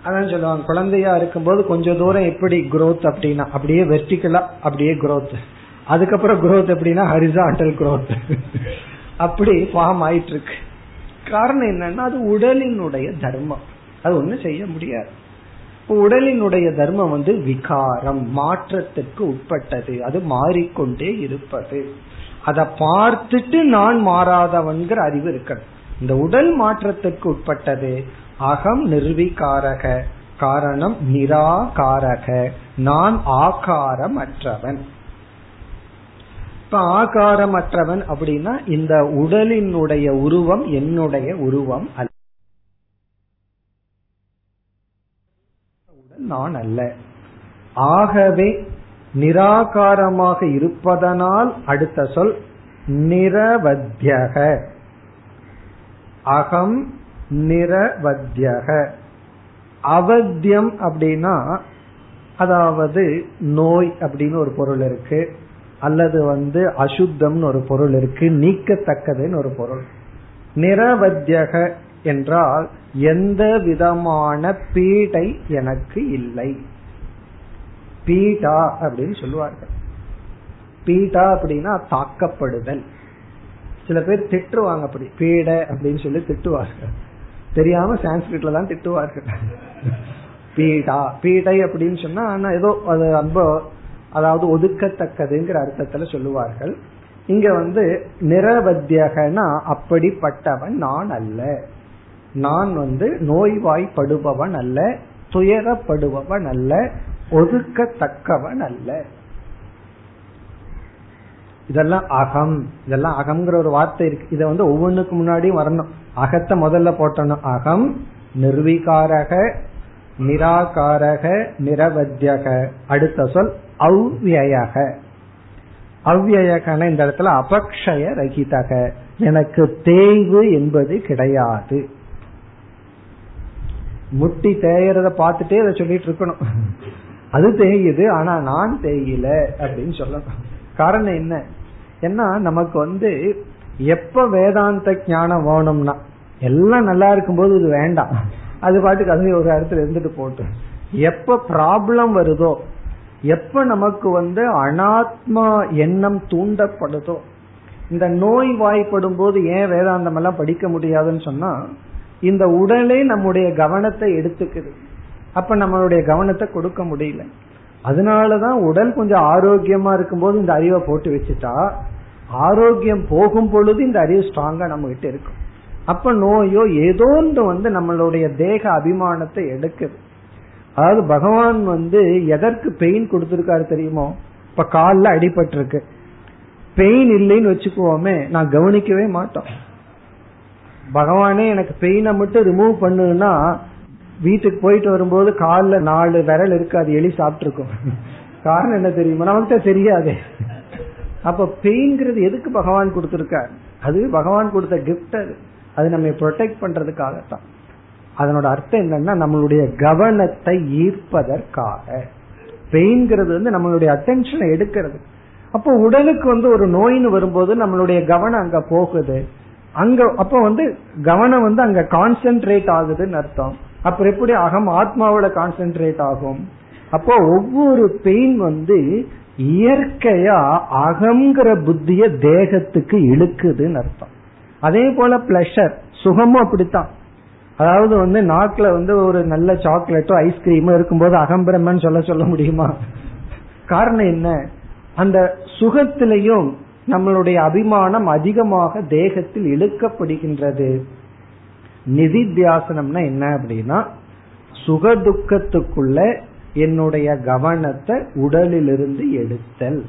அதான் சொல்லுவாங்க குழந்தையா இருக்கும்போது கொஞ்சம் தூரம் எப்படி குரோத் அப்படின்னா அப்படியே வெர்டிகலா அப்படியே குரோத் அதுக்கப்புறம் குரோத் எப்படின்னா ஹரிசாண்டல் குரோத் அப்படி ஃபார்ம் ஆயிட்டு இருக்கு காரணம் என்னன்னா அது உடலினுடைய தர்மம். அது ஒன்றும் செய்ய முடியாது. உடலினுடைய தர்மம் வந்து விகாரம் மாற்றத்திற்கு உட்பட்டது. அது மாறிக்கொண்டே இருப்பது. அதை பார்த்துட்டு நான் மாறாதவன்கிற அறிவு இருக்கணும். இந்த உடல் மாற்றத்திற்கு உட்பட்டது. அகம் நிர்விகாரக. காரணம் நிராகாரக. நான் ஆகாரம் அற்றவன் இப்ப ஆகாரமற்றவன் அப்படின்னா இந்த உடலினுடைய உருவம் என்னுடைய உருவம் அல்ல. நான் அல்ல ஆகவே நிராகாரமாக இருப்பதனால் அடுத்த சொல் நிரவத்தியக அகம் நிரவத்தியக அவத்தியம் அப்படின்னா அதாவது நோய் அப்படின்னு ஒரு பொருள் இருக்கு. அல்லது வந்து அசுத்தம்னு ஒரு பொருள் இருக்கு. நீக்கத்தக்கதுன்னு ஒரு பொருள். நிரவத்தியக என்றால் எந்த விதமான பீடை எனக்கு இல்லை. பீடா அப்படின்னு சொல்லுவார்கள். பீடா அப்படின்னா தாக்கப்படுதல். சில பேர் திட்டுவாங்க அப்படி பீட அப்படின்னு சொல்லி திட்டுவார்கள். தெரியாம சான்ஸ்கிரிட்ல தான் திட்டுவார்கள். பீடா பீடை அப்படின்னு சொன்னா ஆனா ஏதோ அது ரொம்ப அதாவது ஒதுக்கத்தக்கதுங்கிற அர்த்தத்துல சொல்லுவார்கள். இங்க வந்து நிரவத்தியகனா அப்படிப்பட்டவன் நான் அல்ல. நான் வந்து நோய்வாய்ப்படுபவன் அல்ல துயரப்படுபவன் அல்ல ஒதுக்கத்தக்கவன் அல்ல. இதெல்லாம் அகம். இதெல்லாம் அகம்ங்கிற ஒரு வார்த்தை இருக்கு. இதை வந்து ஒவ்வொன்றுக்கு முன்னாடியும் வரணும். அகத்தை முதல்ல போட்டணும். அகம் நிர்வீகாரக நிராகாரக நிரவத்தியக அடுத்த சொல் அவ்வியக அவ்வியகன இந்த இடத்துல அபக்ஷய ரகிதக. எனக்கு தேய்வு என்பது கிடையாது. முட்டி தேயறத பார்த்துட்டே அதை சொல்லிட்டு இருக்கணும். அது தேயுது ஆனா நான் தேயில அப்படின்னு சொல்லணும். காரணம் என்ன? ஏன்னா நமக்கு வந்து எப்ப வேதாந்த ஞானம் வேணும்னா எல்லாம் நல்லா இருக்கும்போது இது வேண்டாம். அது பாட்டுக்கு அதுவே ஒரு இடத்துல இருந்துட்டு போட்டு. எப்ப ப்ராப்ளம் வருதோ எப்ப நமக்கு வந்து அனாத்மா எண்ணம் தூண்டப்படுதோ இந்த நோய் வாய்ப்படும் போது ஏன் வேதாந்தம் எல்லாம் படிக்க முடியாதுன்னு சொன்னா இந்த உடலே நம்முடைய கவனத்தை எடுத்துக்குது. அப்ப நம்மளுடைய கவனத்தை கொடுக்க முடியல. அதனாலதான் உடல் கொஞ்சம் ஆரோக்கியமா இருக்கும்போது இந்த அறிவை போட்டு வச்சுட்டா ஆரோக்கியம் போகும் பொழுது இந்த அறிவு ஸ்ட்ராங்கா நம்ம கிட்ட இருக்கும். அப்ப நோயோ ஏதோ ஒன்று வந்து நம்மளுடைய தேக அபிமானத்தை எடுக்குது. அதாவது பகவான் வந்து எதற்கு பெயின் கொடுத்திருக்காரு தெரியுமோ? இப்ப காலில் அடிபட்டிருக்கு. பெயின் இல்லைன்னு வச்சுக்குவோமே நான் கவனிக்கவே மாட்டோம். பகவானே எனக்கு பெயினை மட்டும் ரிமூவ் பண்ணுன்னா வீட்டுக்கு போயிட்டு வரும்போது காலில் நாலு விரல் இருக்கு அது எலி சாப்பிட்டுருக்கும். <laughs> காரணம் என்ன தெரியுமா? நமக்கு தெரியாதே. அப்ப பெயின்ங்கிறது எதுக்கு பகவான் கொடுத்திருக்காரு? அது பகவான் கொடுத்த கிஃப்ட் அது. அது நம்ம ப்ரொடெக்ட் பண்றதுக்காகத்தான். அதனோட அர்த்தம் என்னன்னா நம்மளுடைய கவனத்தை ஈர்ப்பதற்காக. பெயின்ங்கிறது வந்து நம்மளுடைய அட்டென்ஷனை எடுக்கிறது. அப்போ உடலுக்கு வந்து ஒரு நோயின்னு வரும்போது நம்மளுடைய கவனம் அங்க போகுது. அங்க அப்ப வந்து கவனம் வந்து அங்க கான்சென்ட்ரேட் ஆகுதுன்னு அர்த்தம். அப்புறம் எப்படி? அகம் ஆத்மாவோட கான்சென்ட்ரேட் ஆகும். அப்போ ஒவ்வொரு பெயின் வந்து இயற்கையா அகங்கிற புத்திய தேகத்துக்கு இழுக்குதுன்னு அர்த்தம். அதே போல பிளஷர் சுகமும் அப்படித்தான். அதாவது வந்து நாக்குல வந்து ஒரு நல்ல சாக்லேட்டோ ஐஸ்கிரீமோ இருக்கும்போது அகம்பிரமன் சொல்ல சொல்ல முடியுமா? காரணம் என்ன? அந்த சுகத்திலையும் நம்மளுடைய அபிமானம் அதிகமாக தேகத்தில் இழுக்கப்படுகின்றது. நிதித்தியாசனம்னா என்ன அப்படின்னா சுகதுக்கத்துக்குள்ள என்னுடைய கவனத்தை உடலிலிருந்து எடுத்தல்.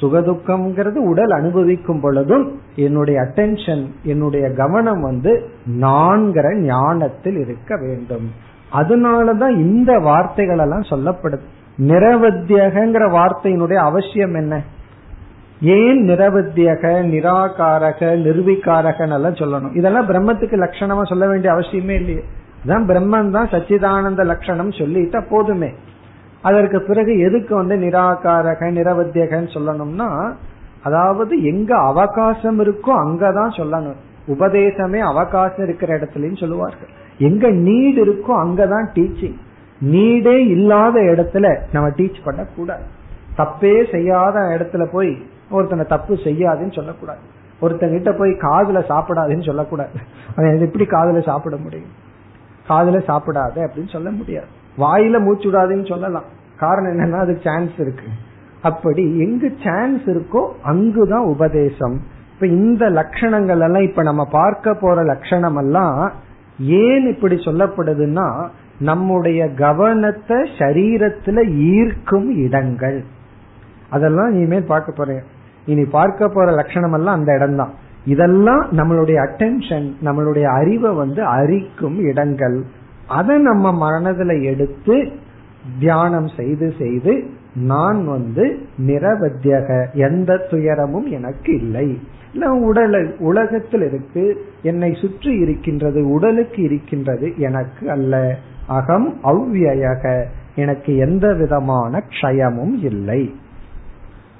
சுகதுக்கம்ங்கிறது உடல் அனுபவிக்கும் பொழுதும் என்னுடைய அட்டென்ஷன் என்னுடைய கவனம் வந்து நான்கிற ஞானத்தில் இருக்க வேண்டும். அதனாலதான் இந்த வார்த்தைகள் எல்லாம் சொல்லப்படுது நிரவத்தியகங்கிற வார்த்தையினுடைய அவசியம் என்ன? ஏன் நிரவத்தியக நிராகாரக நிர்வீகாரகன் எல்லாம் சொல்லணும்? இதெல்லாம் பிரம்மத்துக்கு லட்சணமா சொல்ல வேண்டிய அவசியமே இல்லையே. அதான் பிரம்மன் தான் சச்சிதானந்த லட்சணம் சொல்லிட்டா போதுமே. அதற்கு பிறகு எதுக்கு வந்து நிராகாரக நிரவத்தியகன்னு சொல்லணும்னா அதாவது எங்க அவகாசம் இருக்கோ அங்கதான் சொல்லணும். உபதேசமே அவகாசம் இருக்கிற இடத்துலயும் சொல்லுவார்கள். எங்க நீட் இருக்கோ அங்கதான் டீச்சிங் நீடே இல்லாத இடத்துல நம்ம டீச் பண்ண கூடாது தப்பே செய்யாத இடத்துல போய் ஒருத்தனை தப்பு செய்யாதுன்னு சொல்லக்கூடாது. ஒருத்தங்கிட்ட போய் காதுல சாப்பிடாதுன்னு சொல்லக்கூடாது. எப்படி காதுல சாப்பிட முடியும்? காதுல சாப்பிடாத அப்படின்னு சொல்ல முடியாது. வாயில மூச்சு விடாதுன்னு சொல்லலாம். காரணம் என்னன்னா அதுக்கு சான்ஸ் இருக்கு. அப்படி எங்கு சான்ஸ் இருக்கோ அங்குதான் உபதேசம். இப்ப இந்த லட்சணங்கள் எல்லாம் இப்ப நம்ம பார்க்க போற லட்சணம் எல்லாம் ஏன் இப்படி சொல்லப்படுதுன்னா நம்முடைய கவனத்தை சரீரத்துல ஈர்க்கும் இடங்கள். அதெல்லாம் இனிமேல் பார்க்க போறேன். இனி பார்க்க போற லட்சணம் எல்லாம் அந்த இடம் தான் இதெல்லாம் நம்மளுடைய அட்டென்ஷன் நம்மளுடைய அறிவை வந்து அரிக்கும் இடங்கள். அதை நம்ம மனதில் எடுத்து தியானம் செய்து செய்து நான் வந்து நிரபத்தியக எந்த துயரமும் எனக்கு இல்லை. இல்ல உடல் உலகத்தில் இருக்கு என்னை சுற்றி இருக்கின்றது உடலுக்கு இருக்கின்றது எனக்கு அல்ல. அகம் அவ்வியக எனக்கு எந்த விதமான க்ஷயமும் இல்லை.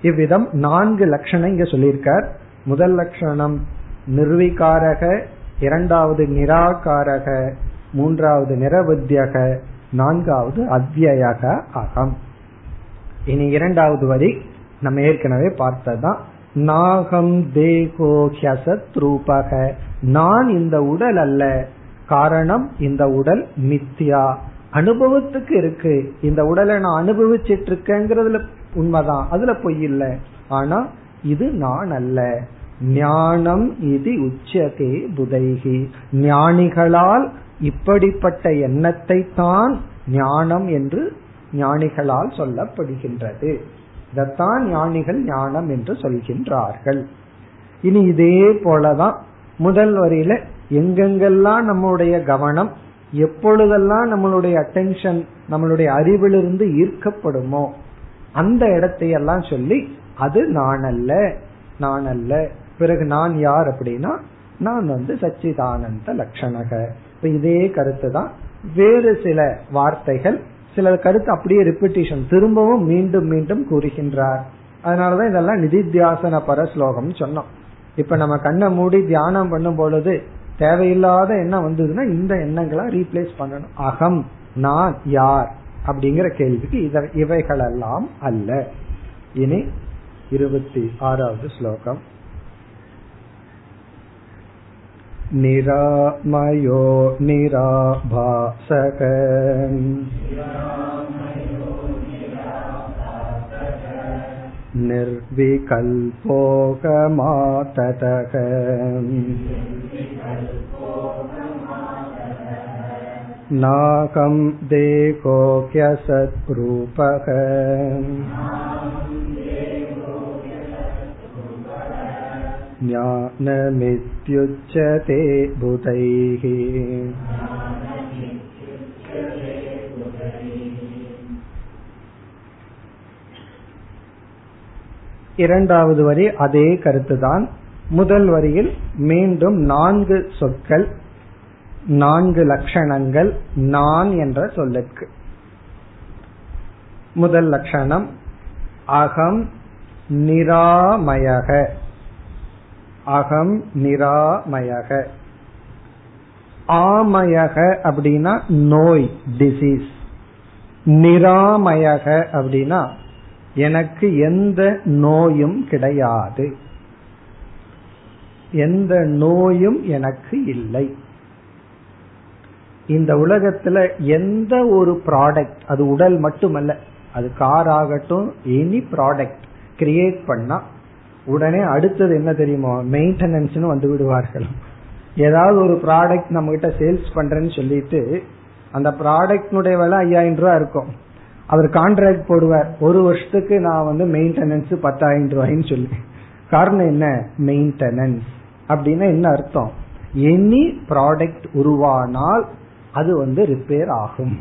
இவ்விதம் நான்கு லட்சணம் இங்க சொல்லியிருக்கார். முதல் லட்சணம் நிர்விகாரக இரண்டாவது நிராகாரக மூன்றாவது நிரவத்தியக நான்காவது அத்தியக அகம் இனி இரண்டாவது வரி நம்ம ஏற்கனவே பார்த்ததுதான். நாகம் தேகோ ஹியசத் ரூபக. நான் இந்த உடல் அல்ல காரணம் இந்த உடல் மித்தியா அனுபவத்துக்கு இருக்கு. இந்த உடலை நான் அனுபவிச்சிட்டு இருக்கேங்கிறதுல உண்மைதான். அதுல பொய் இல்லை. ஆனா இது நான் அல்ல. ஞானம் இது உச்சதே புதைகி ஞானிகளால் இப்படிப்பட்ட எண்ணத்தை தான் ஞானம் என்று ஞானிகளால் சொல்லப்படுகின்றது. இதத்தான் ஞானிகள் ஞானம் என்று சொல்கின்றார்கள். இனி இதே போலதான் முதல் வரியில எங்கெங்கெல்லாம் நம்முடைய கவனம் எப்பொழுதெல்லாம் நம்மளுடைய அட்டென்ஷன் நம்மளுடைய அறிவிலிருந்து ஈர்க்கப்படுமோ அந்த இடத்தையெல்லாம் சொல்லி அது நான் அல்ல நான் அல்ல பிறகு நான் யார் அப்படின்னா நான் வந்து சச்சிதானந்த லட்சணக. இப்ப இதே கருத்து தான் வேறு சில வார்த்தைகள் சில கருத்து அப்படியே ரிப்பிட்டேஷன் திரும்பவும் மீண்டும் மீண்டும் கூறுகின்றார். அதனாலதான் இதெல்லாம் நிதித்தியாசன பர ஸ்லோகம் சொன்னோம். இப்ப நம்ம கண்ணை மூடி தியானம் பண்ணும் பொழுது தேவையில்லாத எண்ணம் வந்ததுன்னா இந்த எண்ணங்களை ரீப்ளேஸ் பண்ணணும். அகம் நான் யார். அப்படிங்கிற கேள்விக்கு இவைகளெல்லாம் அல்ல இனி இருபத்தி ஆறாவது ஸ்லோகம் निरामयो निराभासक निर्विकल्पोकमाततक नाकं देहोऽख्यसद्रूपः ज्ञानमित्युच्यते बुधैः இரண்டாவது வரி அதே கருத்துதான் முதல் வரியில் மீண்டும் நான்கு சொற்கள் நான்கு லட்சணங்கள் நான் என்ற சொல்லுக்கு. முதல் லட்சணம் அகம் நிராமயக. அகம் நிராமயக. ஆமயக அப்படின்னா நோய் டிசீஸ் நிராமயக அப்படின்னா எனக்கு எந்த நோயும் கிடையாது. எந்த நோயும் எனக்கு இல்லை. இந்த உலகத்துல எந்த ஒரு ப்ராடக்ட் அது உடல் மட்டுமல்ல அது கார் ஆகட்டும் எனி ப்ராடக்ட் கிரியேட் பண்ணா உடனே அடுத்தது என்ன தெரியுமோ? மெயின்டெனன்ஸ்னு வந்து விடுவார்கள். ஏதாவது ஒரு ப்ராடக்ட் நம்ம கிட்ட சேல்ஸ் பண்றேன்னு சொல்லிட்டு அந்த ப்ராடக்ட்னுடைய விலை ஐயாயிரம் ரூபாய் இருக்கும். அவர் கான்ட்ராக்ட் போடுவார். ஒரு வருஷத்துக்கு நான் வந்து மெயின்டெனன்ஸ் பத்தாயிரம் ரூபாய்ன்னு சொல்லி. காரணம் என்ன? மெயின்டெனன்ஸ் அப்படின்னா என்ன அர்த்தம்? எனி ப்ராடக்ட் உருவானால் அது வந்து ரிப்பேர் ஆகும்.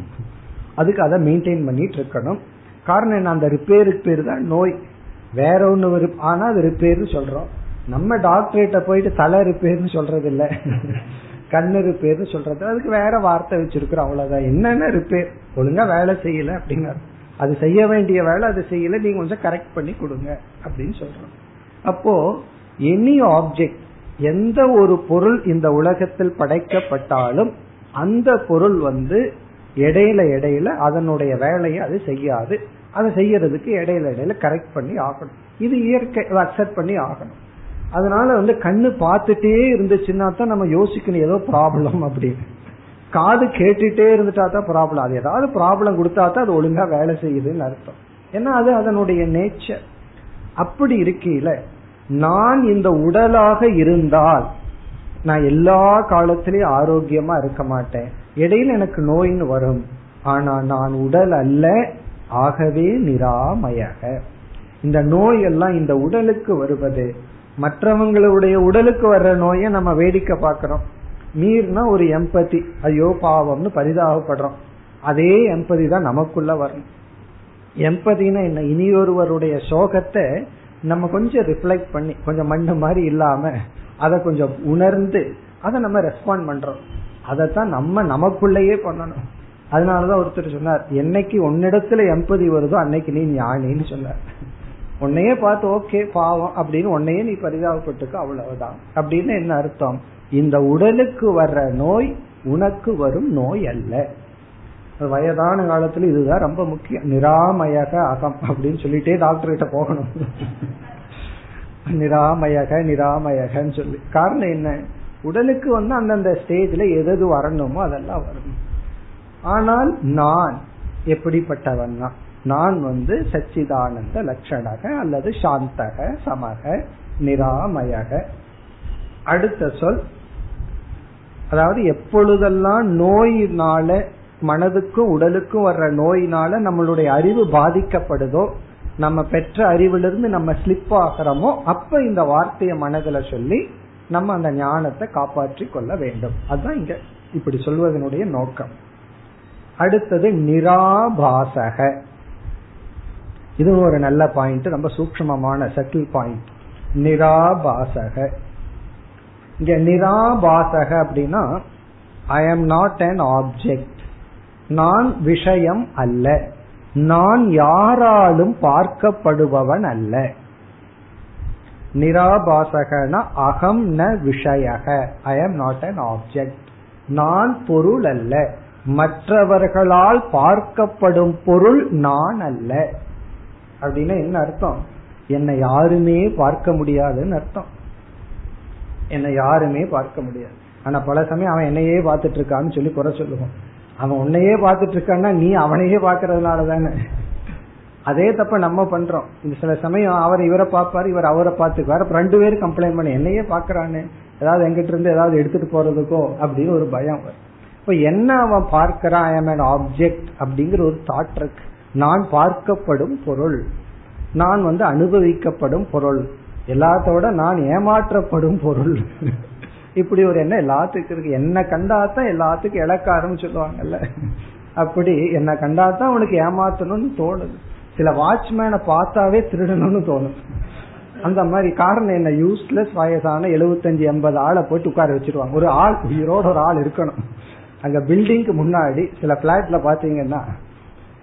அதுக்கு அதை மெயின்டைன் பண்ணிட்டு இருக்கணும் காரணம் என்ன? அந்த ரிப்பேருக்கு பேர் தான் நோய். வேற ஒண்ணு ஆனா அது ரிப்பேர்னு சொல்றோம். நம்ம டாக்டரேட்ட போயிட்டு தலை ரிப்பேர்னு சொல்றது இல்ல <laughs> கண்ணு ரிப்பேர்னு சொல்றது. அதுக்கு வேற வார்த்தை வச்சிருக்கிறோம். அவ்வளவுதான். என்னென்ன ரிப்பேர் ஒழுங்கா வேலை செய்யல அப்படின்னு. அது செய்ய வேண்டிய வேலை அது செய்யல. நீங்க கொஞ்சம் கரெக்ட் பண்ணி கொடுங்க அப்படின்னு சொல்றோம். அப்போ எனி ஆப்ஜெக்ட் எந்த ஒரு பொருள் இந்த உலகத்தில் படைக்கப்பட்டாலும் அந்த பொருள் வந்து இடையில இடையில அதனுடைய வேலையை அது செய்யாது. அதை செய்யறதுக்கு இடையில இடையில கரெக்ட் பண்ணி ஆகணும். இது இயற்கை அக்செப்ட் பண்ணி ஆகணும். அதனால வந்து கண்ணு பார்த்துட்டே இருந்துச்சுன்னா தான் நம்ம யோசிக்கணும் ஏதோ ப்ராப்ளம் அப்படின்னு. காது கேட்டுட்டே இருந்துட்டா தான் ப்ராப்ளம் அது ஏதாவது ப்ராப்ளம் கொடுத்தா தான் அது ஒழுங்கா வேலை செய்யுதுன்னு அர்த்தம். ஏன்னா அது அதனுடைய நேச்சர் அப்படி இருக்கையில நான் இந்த உடலாக இருந்தால் நான் எல்லா காலத்திலயும் ஆரோக்கியமா இருக்க மாட்டேன். இடையில எனக்கு நோயின்னு வரும். ஆனா நான் உடல் அல்ல ஆகவே நிராமயக. இந்த நோய் எல்லாம் இந்த உடலுக்கு வருவது. மற்றவங்களுடைய உடலுக்கு வர்ற நோயை நம்ம வேடிக்கை பார்க்கிறோம். மீறினா ஒரு எம்பதி ஐயோ பாவம்னு பரிதாபப்படுறோம். அதே எம்பதி தான் நமக்குள்ள வரணும் எம்பதினா என்ன? இனியொருவருடைய சோகத்தை நம்ம கொஞ்சம் ரிஃப்ளெக்ட் பண்ணி கொஞ்சம் மண்ணு மாதிரி இல்லாம அதை கொஞ்சம் உணர்ந்து அதை நம்ம ரெஸ்பாண்ட் பண்றோம். அதைத்தான் நம்ம நமக்குள்ளேயே பண்ணணும். அதனாலதான் ஒருத்தர் சொன்னார் என்னைக்கு உன்னிடத்துல எம்பதி வருதோ அன்னைக்கு நீ ஞானின்னு சொன்னார். உன்னையே பார்த்து ஓகே பாவம் அப்படின்னு உன்னையே நீ பரிதாபப்பட்டுக்க அவ்வளவுதான். அப்படின்னு என்ன அர்த்தம்? இந்த உடலுக்கு வர்ற நோய் உனக்கு வரும் நோய் அல்ல. வயதான காலத்துல இதுதான் ரொம்ப முக்கியம். நிராமயக அகம் அப்படின்னு சொல்லிட்டே டாக்டர் கிட்ட போகணும். நிராமயக நிராமயகன்னு சொல்லி. காரணம் என்ன? உடலுக்கு வந்து அந்தந்த ஸ்டேஜ்ல எது வரணுமோ அதெல்லாம் வரணும் ஆனால் நான் எப்படிப்பட்டவன் நான் வந்து சச்சிதானந்த லட்சணக அல்லது சாந்தக சமக நிராமயக. அடுத்த சொல் அதாவது எப்பொழுதெல்லாம் நோயினால மனதுக்கும் உடலுக்கும் வர்ற நோயினால நம்மளுடைய அறிவு பாதிக்கப்படுதோ நம்ம பெற்ற அறிவிலிருந்து நம்ம ஸ்லிப் ஆகிறோமோ அப்ப இந்த வார்த்தையை மனதில் சொல்லி நம்ம அந்த ஞானத்தை காப்பாற்றி கொள்ள வேண்டும். அதுதான் இங்க இப்படி சொல்வதனுடைய நோக்கம். அடுத்தது நிராபாசக. இது ஒரு நல்ல பாயிண்ட் ரொம்ப சூக்மமான செட்டில் பாயிண்ட் நிராபாசக. இங்க நிராபாசக அப்படின்னா I am not an object நான் விஷயம் அல்ல. நான் யாராலும் பார்க்கப்படுபவன் அல்ல. நிராபாசகன அகம் ந விஷயக. I am not an object நான் பொருள் அல்ல. மற்றவர்களால் பார்க்கப்படும் பொருள் நான் அல்ல. அப்படின்னா என்ன அர்த்தம்? என்னை யாருமே பார்க்க முடியாதுன்னு அர்த்தம். என்னை யாருமே பார்க்க முடியாது. ஆனா பல சமயம் அவன் என்னையே பார்த்துட்டு இருக்கான்னு சொல்லி குறை சொல்லுவோம் அவன் உன்னையே பார்த்துட்டு இருக்கான்னா நீ அவனையே பாக்குறதுனால தானே அதே தப்ப நம்ம பண்றோம். இந்த சில சமயம் அவர் இவரை பார்ப்பாரு இவர் அவரை பார்த்துக்குவார். ரெண்டு பேரும் கம்ப்ளைண்ட் பண்ணி என்னையே பாக்குறான்னு ஏதாவது எங்கிட்ட இருந்து ஏதாவது எடுத்துட்டு போறதுக்கோ? அப்படின்னு ஒரு பயம் வரும். இப்ப என்ன அவன் பார்க்கிறான் ஐ அன் ஆப்ஜெக்ட் அப்படிங்கிற ஒரு தாட் இருக்கு. நான் பார்க்கப்படும் பொருள். நான் வந்து அனுபவிக்கப்படும் பொருள். எல்லாத்தோட நான் ஏமாற்றப்படும் பொருள். இப்படி ஒரு எண்ணம் எல்லாத்துக்கும் இருக்கு. என்ன கண்டாத்தான் எல்லாத்துக்கும் இலக்காரம் சொல்லுவாங்கல்ல. அப்படி என்ன கண்டாத்தான் உனக்கு ஏமாத்தணும்னு தோணுது. சில வாட்ச்மேனை பார்த்தாவே திருடணும்னு தோணும் அந்த மாதிரி காரணம் என்ன? யூஸ்லெஸ் வயசான எழுபத்தஞ்சு எண்பது ஆளை போட்டு உட்கார வச்சிருவாங்க. ஒரு ஆள் உயிரோட ஒரு ஆள் இருக்கணும். அங்க பில்டிங்க்கு முன்னாடி சில பிளாட்ல பாத்தீங்கன்னா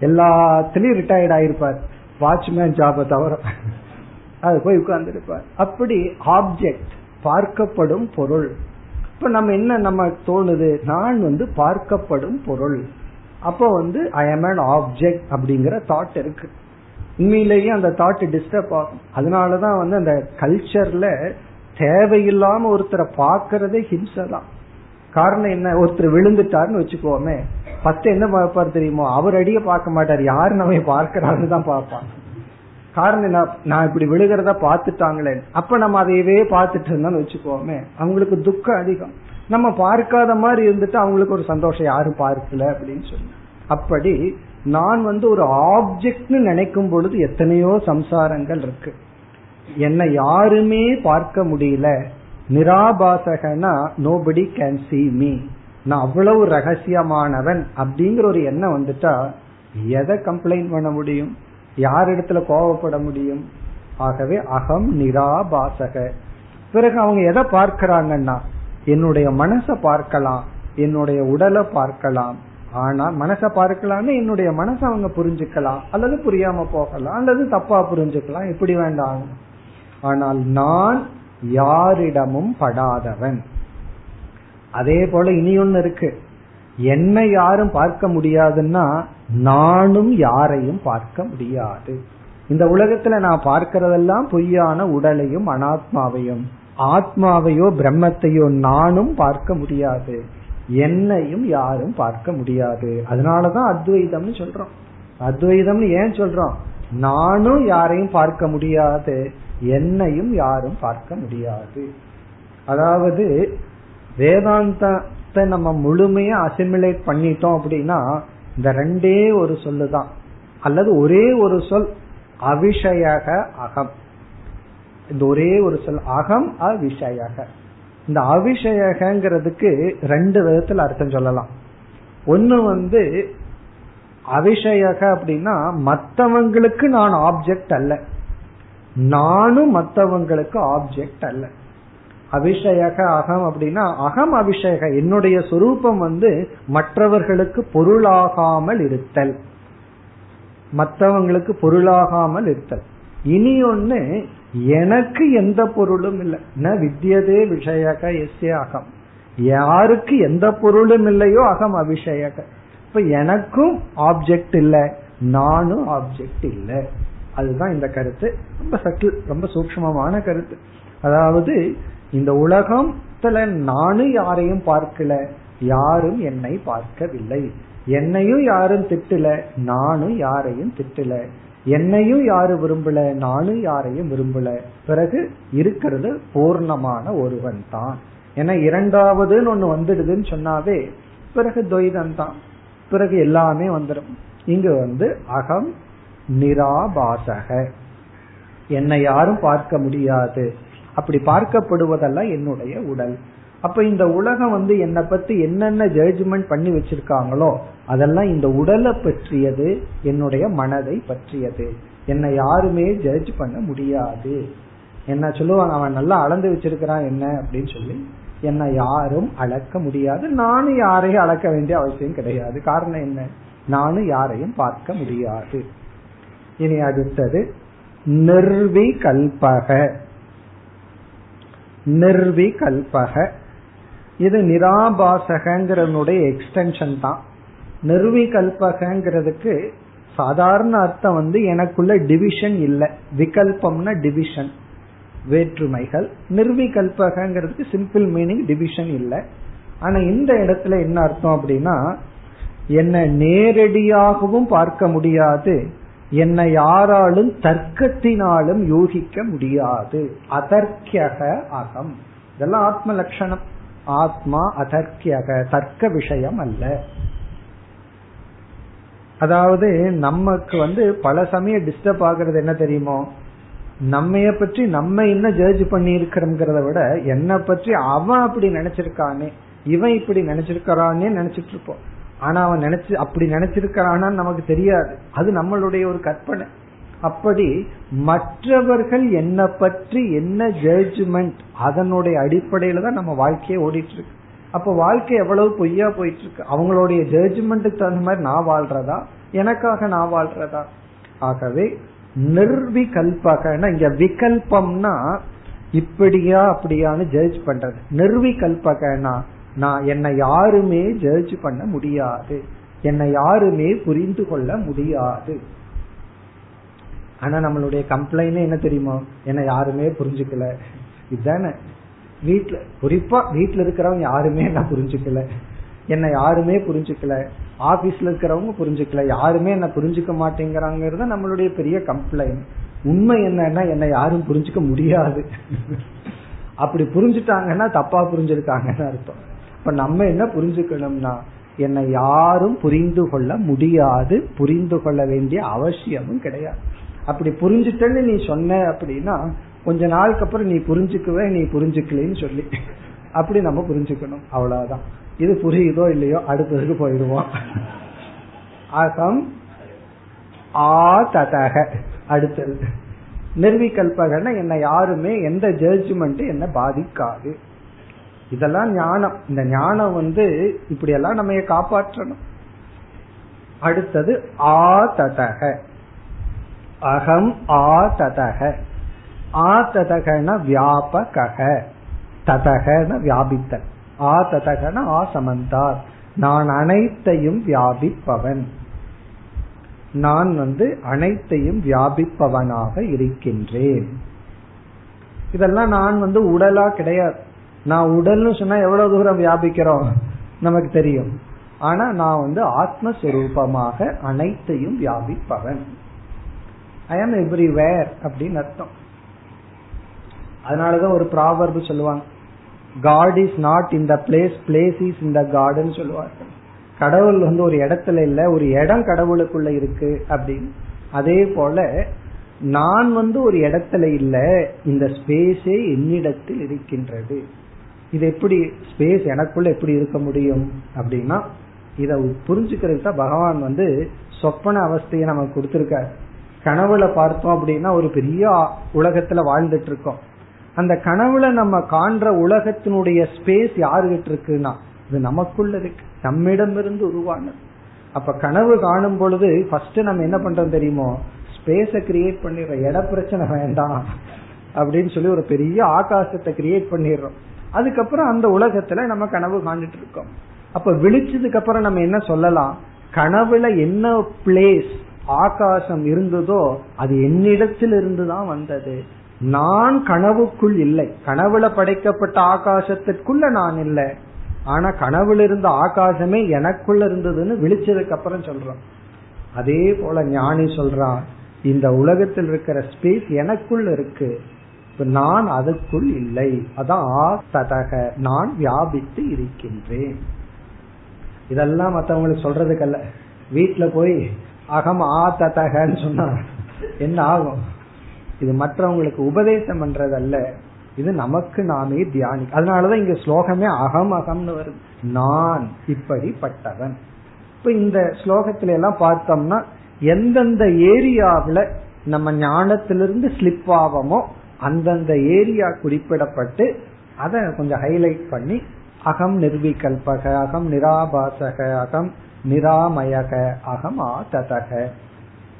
எல்லாத்துலயும் ரிட்டையர்ட் ஆயிருப்பார். வாட்ச்மேன் ஜாபை தவிர. அது போய் உட்கார்ந்துருப்பார். அப்படி ஆப்ஜெக்ட் பார்க்கப்படும் பொருள். இப்ப நம்ம என்ன நம்ம தோணுது? நான் வந்து பார்க்கப்படும் பொருள். அப்போ வந்து ஐ எம் அன் ஆப்ஜெக்ட் அப்படிங்கிற தாட் இருக்கு. உண்மையிலேயே அந்த தாட் டிஸ்டர்ப் ஆகும். அதனாலதான் வந்து அந்த கல்ச்சர்ல தேவையில்லாம ஒருத்தரை பாக்குறதே ஹிம்சை தான். காரணம் என்ன? ஒருத்தர் விழுந்துட்டாருன்னு வச்சுக்கோமே. பத்து என்ன பார்ப்பார் தெரியுமோ? அவர் அடிய பார்க்க மாட்டார். யாரு நம்ம பார்க்கிறாருன்னு தான் பார்ப்பாங்க காரணம் என்ன? நான் இப்படி விழுகிறத பாத்துட்டாங்களே அப்ப நம்ம அதையவே பார்த்துட்டு இருந்தோம்னு வச்சுக்கோமே. அவங்களுக்கு துக்கம் அதிகம். நம்ம பார்க்காத மாதிரி இருந்துட்டு அவங்களுக்கு ஒரு சந்தோஷம். யாரும் பார்க்கல அப்படின்னு சொல்லி. அப்படி நான் வந்து ஒரு ஆப்ஜெக்ட்னு நினைக்கும் பொழுது எத்தனையோ சம்சாரங்கள் இருக்கு. என்னை யாருமே பார்க்க முடியல. நிராபாசகனா நோபடி கேன் சி மீ நான் அவ்வளவு ரகசியமானவன் அப்படிங்கிற ஒரு எண்ணம் வந்துட்டா எதை கம்ப்ளைண்ட் பண்ண முடியும்? யார் இடத்துல கோவப்பட முடியும்? ஆகவே அகம் நிராபாசக. பிறகு அவங்க எதை பார்க்கிறாங்கன்னா என்னுடைய மனசை பார்க்கலாம் என்னுடைய உடலை பார்க்கலாம். ஆனா மனசை பார்க்கலாம்னு என்னுடைய மனசை அவங்க புரிஞ்சுக்கலாம் அல்லது புரியாம போகலாம் அல்லது தப்பா புரிஞ்சுக்கலாம் இப்படி வேண்டாம். ஆனால் நான் யாரிடமும் படாதவன். அதே போல இனி ஒன்னு இருக்கு. என்னை யாரும் பார்க்க முடியாதுன்னா நானும் யாரையும் பார்க்க முடியாது. இந்த உலகத்துல நான் பார்க்கிறதெல்லாம் பொய்யான உடலையும் அனாத்மாவையும். ஆத்மாவையோ பிரம்மத்தையோ நானும் பார்க்க முடியாது. என்னையும் யாரும் பார்க்க முடியாது. அதனாலதான் அத்வைதம்னு சொல்றோம். அத்வைதம்னு ஏன் சொல்றோம்? நானும் யாரையும் பார்க்க முடியாது. என்னையும் யாரும் பார்க்க முடியாது. அதாவது வேதாந்தத்தை நம்ம முழுமையா அசிமிலேட் பண்ணிட்டோம் அப்படின்னா இந்த ரெண்டே ஒரு சொல்லுதான். அல்லது ஒரே ஒரு சொல் அவிஷயக அகம். இந்த ஒரே ஒரு சொல் அகம் அவிஷயக. இந்த அவிஷயகங்கிறதுக்கு ரெண்டு விதத்துல அர்த்தம் சொல்லலாம். ஒன்னு வந்து அவிஷயக அப்படின்னா மற்றவங்களுக்கு நான் ஆப்ஜெக்ட் அல்ல. நானும் மற்றவங்களுக்கு ஆப்ஜெக்ட் அல்ல. அபிஷேக அகம் அப்படின்னா அகம் அபிஷேக என்னுடைய சொரூபம் வந்து மற்றவர்களுக்கு பொருளாகாமல் இருத்தல். மற்றவங்களுக்கு பொருளாகாமல் இருத்தல். இனி ஒன்னு எனக்கு எந்த பொருளும் இல்லை. ந வித்தியதே விஷயக எஸ்ய அகம். யாருக்கு எந்த பொருளும் இல்லையோ அகம் அபிஷேக. இப்ப எனக்கும் ஆப்ஜெக்ட் இல்லை நானும் ஆப்ஜெக்ட் இல்லை. அதுதான் இந்த கருத்து. ரொம்ப சட்டில் ரொம்ப சூக்மமான கருத்து. அதாவது இந்த உலகத்துல நானும் யாரையும் பார்க்கல யாரும் என்னை பார்க்கவில்லை. என்னையும் யாரும் திட்டல நானும் யாரையும் திட்டல. என்னையும் யாரும் விரும்பல நானும் யாரையும் விரும்பல. பிறகு இருக்கிறது பூர்ணமான ஒருவன் தான். ஏன்னா இரண்டாவதுன்னு ஒண்ணு வந்துடுதுன்னு சொன்னாவே பிறகு துவைதம் தான். பிறகு எல்லாமே வந்துடும் இங்கு வந்து அகம் நிராபாசக. என்னை யாரும் பார்க்க முடியாது. அப்படி பார்க்கப்படுவதெல்லாம் என்னுடைய உடல். அப்ப இந்த உலகம் வந்து என்னை பத்தி என்னென்ன ஜட்ஜ்மெண்ட் பண்ணி வச்சிருக்காங்களோ அதெல்லாம் இந்த உடலை பற்றியது என்னுடைய மனதை பற்றியது. என்னை யாருமே ஜட்ஜ் பண்ண முடியாது. என்ன சொல்லுவாங்க அவன் நல்லா அளந்து வச்சிருக்கிறான் என்ன அப்படின்னு சொல்லி என்னை யாரும் அளக்க முடியாது. நானும் யாரையும் அளக்க வேண்டிய அவசியம் கிடையாது. காரணம் என்ன? நானும் யாரையும் பார்க்க முடியாது. இனி அடுத்தது நிர்விகல்பக. நிர்விகல்பக. இது நிராபாசகங்கிறனுடைய எக்ஸ்டென்ஷன் தான். நிர்விகல்பகங்கிறதுக்கு சாதாரண அர்த்தம் வந்து எனக்குள்ள டிவிஷன் இல்லை. விகல்பம்னா டிவிஷன் வேற்றுமைகள். நிர்விகல்பகங்கிறதுக்கு சிம்பிள் மீனிங் டிவிஷன் இல்லை. ஆனா இந்த இடத்துல என்ன அர்த்தம் அப்படின்னா என்ன நேரடியாகவும் பார்க்க முடியாது. என்னை யாராலும் தர்க்கத்தினாலும் யூகிக்க முடியாது. அதர்க்கியக அகம். இதெல்லாம் ஆத்ம லட்சணம். ஆத்மா அதர்க்கியக தர்க்க விஷயம் அல்ல. அதாவது நமக்கு வந்து பல சமயம் டிஸ்டர்ப் ஆகுறது என்ன தெரியுமோ? நம்மைய பற்றி நம்ம என்ன ஜட்ஜ் பண்ணி இருக்கிறோங்கிறத விட என்னை பற்றி அவன் அப்படி நினைச்சிருக்கானே இவன் இப்படி நினைச்சிருக்கிறானே நினைச்சிட்டு இருப்போம். ஆனா அவன் நினைச்சு அப்படி நினைச்சிருக்கிறான்னு நமக்கு தெரியாது. அது நம்மளுடைய ஒரு கற்பனை. அப்படி மற்றவர்கள் என்ன பற்றி என்ன ஜட்ஜ்மெண்ட் அதனுடைய அடிப்படையில தான் நம்ம வாழ்க்கையை ஓடிட்டு இருக்கு அப்ப வாழ்க்கை எவ்வளவு பொய்யா போயிட்டு இருக்கு அவங்களுடைய ஜட்ஜ்மெண்ட்டுக்கு தகுந்த மாதிரி நான் வாழ்றதா? எனக்காக நான் வாழ்றதா? ஆகவே நிர்விகல்பகனா இங்க விகல்பம்னா இப்படியா அப்படியான்னு ஜட்ஜ் பண்றது. நிர்விகல்பகனா நான் என்னை யாருமே ஜட்ஜ் பண்ண முடியாது. என்னை யாருமே புரிந்து கொள்ள முடியாது. ஆனா நம்மளுடைய கம்ப்ளைண்ட் என்ன தெரியுமா? என்ன யாருமே புரிஞ்சுக்கல. இதுதானே. வீட்டுல குறிப்பா வீட்டுல இருக்கிறவங்க யாருமே என்ன புரிஞ்சுக்கல. என்ன யாருமே புரிஞ்சுக்கல. ஆபீஸ்ல இருக்கிறவங்க புரிஞ்சுக்கல. யாருமே என்ன புரிஞ்சுக்க மாட்டேங்கிறாங்கிறது நம்மளுடைய பெரிய கம்ப்ளைண்ட் உண்மை என்னன்னா என்ன யாரும் புரிஞ்சுக்க முடியாது. அப்படி புரிஞ்சுட்டாங்கன்னா தப்பா புரிஞ்சிருக்காங்கன்னு அர்த்தம். இப்ப நம்ம என்ன புரிஞ்சுக்கணும்னா என்னை யாரும் புரிந்து கொள்ள முடியாது புரிந்து கொள்ள வேண்டிய அவசியமும் கிடையாது. அப்படி புரிஞ்சுட்டேன்னு நீ சொன்ன அப்படின்னா கொஞ்ச நாளுக்கு அப்புறம் நீ புரிஞ்சுக்குவே நீ புரிஞ்சுக்கலன்னு சொல்லி. அப்படி நம்ம புரிஞ்சுக்கணும். அவ்வளவுதான். இது புரியுதோ இல்லையோ அடுத்ததுக்கு போயிடுவோம். அகம் ஆ ததக. அடுத்தது. நிர்விகல்பகன்னா என்ன யாருமே எந்த ஜட்ஜ்மெண்ட் என்ன பாதிக்காது. இதெல்லாம் ஞானம். இந்த ஞானம் வந்து இப்படி எல்லாம் நம்ம காப்பாற்றணும். அடுத்தது ஆ ததக அகம் ஆ ததக ஆ ததகன வியாபக ததகன வியாபித்தன் ஆ ததகன ஆ சமந்தார் நான் அனைத்தையும் வியாபிப்பவன். நான் வந்து அனைத்தையும் வியாபிப்பவனாக இருக்கின்றேன். இதெல்லாம் நான் வந்து உடலா கிடையாது. நான் உடல்னு சொன்னா எவ்வளவு தூரம் வியாபிக்கிறோம்? நமக்கு தெரியும். ஆனா நான் வந்து ஆத்மஸ்வரூபமாக அனைத்தையும் வியாபிப்பவன். ஐ ஆம் எவ்ரிவேர் அப்படின்னு அர்த்தம். அதனாலதான் ஒரு ப்ராவர்பு சொல்லுவாங்க. God is not in the place place is in the garden சொல்லுவார்கள். கடவுள் வந்து ஒரு இடத்துல இல்ல ஒரு இடம் கடவுளுக்குள்ள இருக்கு அப்படின்னு. அதே போல நான் வந்து ஒரு இடத்துல இல்ல இந்த ஸ்பேஸே என்னிடத்தில் இருக்கின்றது. இது எப்படி ஸ்பேஸ் எனக்குள்ள எப்படி இருக்க முடியும் அப்படின்னா இத புரிஞ்சுக்கிறதுக்கு தான் பகவான் வந்து சொப்பன அவஸ்தையை நமக்கு கொடுத்திருக்காரு. கனவுல பார்த்தோம் அப்படின்னா ஒரு பெரிய உலகத்துல வாழ்ந்துட்டு இருக்கோம். அந்த கனவுல நம்ம காண்ற உலகத்தினுடைய ஸ்பேஸ் யாருகிட்ட இருக்குன்னா இது நமக்குள்ள இருக்கு. நம்மிடம் இருந்து உருவானது. அப்ப கனவு காணும் பொழுது ஃபர்ஸ்ட் நம்ம என்ன பண்றோம் தெரியுமோ ஸ்பேஸ கிரியேட் பண்ணிடுற இட பிரச்சனை வேண்டாம் அப்படின்னு சொல்லி ஒரு பெரிய ஆகாசத்தை கிரியேட் பண்ணிடுறோம். அதுக்கப்புறம் அந்த உலகத்துல நம்ம கனவு காண்டுட்டு இருக்கோம். அப்ப விழிச்சதுக்கு அப்புறம் நம்ம என்ன சொல்லலாம்? கனவுல என்ன பிளேஸ் ஆகாசம் இருந்ததோ அது என்னிடத்தில் இருந்துதான் வந்தது. நான் கனவுக்குள் இல்லை. கனவுல படைக்கப்பட்ட ஆகாசத்திற்குள்ள நான் இல்லை. ஆனா கனவுல இருந்த ஆகாசமே எனக்குள்ள இருந்ததுன்னு விழிச்சதுக்கு அப்புறம் சொல்றோம். அதே போல ஞானி சொல்றான் இந்த உலகத்தில் இருக்கிற ஸ்பேஸ் எனக்குள்ள இருக்கு. நான் அதுக்குள் இல்லை. அதான் ஆ ததக நான் வியாபித்து இருக்கின்றேன். இதெல்லாம் மற்றவங்களுக்கு சொல்றதுக்கல்ல. வீட்டுல போய் அகம் ஆ ததகன்னு சொன்னா என்ன ஆகும்? இது மற்றவங்களுக்கு உபதேசம் பண்றதல்ல. இது நமக்கு நாமே தியானி அதனாலதான் இங்க ஸ்லோகமே அகம் அகம்னு வருது. நான் இப்படிப்பட்டவன். இப்ப இந்த ஸ்லோகத்தில எல்லாம் பார்த்தோம்னா எந்தெந்த ஏரியாவில நம்ம ஞானத்திலிருந்து ஸ்லிப் ஆவோமோ அந்தந்த ஏரியா குறிப்பிடப்பட்டு அதை கொஞ்சம் ஹைலைட் பண்ணி அகம் நிர்விகல்பக அகம் நிராபாசக அகம் நிராமயக அகம் ஆததக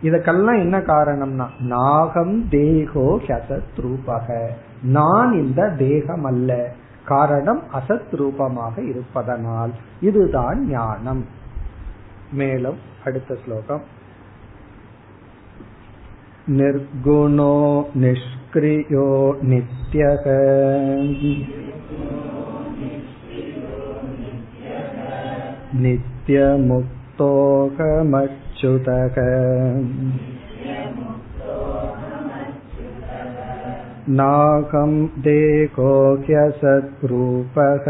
இதுக்கெல்லாம் என்ன காரணம்னா நாகம் தேகோ ஹசத் ரூபக நான் இந்த தேகம் அல்ல காரணம் அசத் ரூபமாக இருப்பதனால் இதுதான் ஞானம் மேலும் அடுத்த ஸ்லோகம் निर्गुणो निष्क्रियो नित्यः नित्यमुक्तोऽहमच्युतः नाहं देहो ह्यसद्रूपः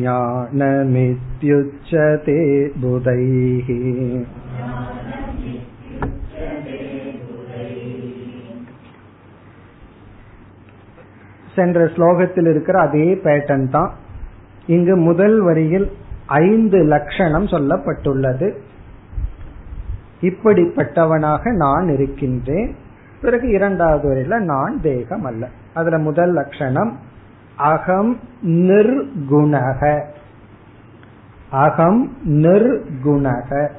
ज्ञानमित्युच्यते बुधैः சென்ற ஸ்லோகத்தில் இருக்கிற அதே பேட்டன் தான். இங்கு முதல் வரியில் ஐந்து லட்சணம் சொல்லப்பட்டுள்ளது. இப்படிப்பட்டவனாக நான் இருக்கின்றேன். பிறகு இரண்டாவது வரையில நான் தேகம் அல்ல. அதுல முதல் லட்சணம் அகம் நிர்குணக. அகம் நிர்குணக.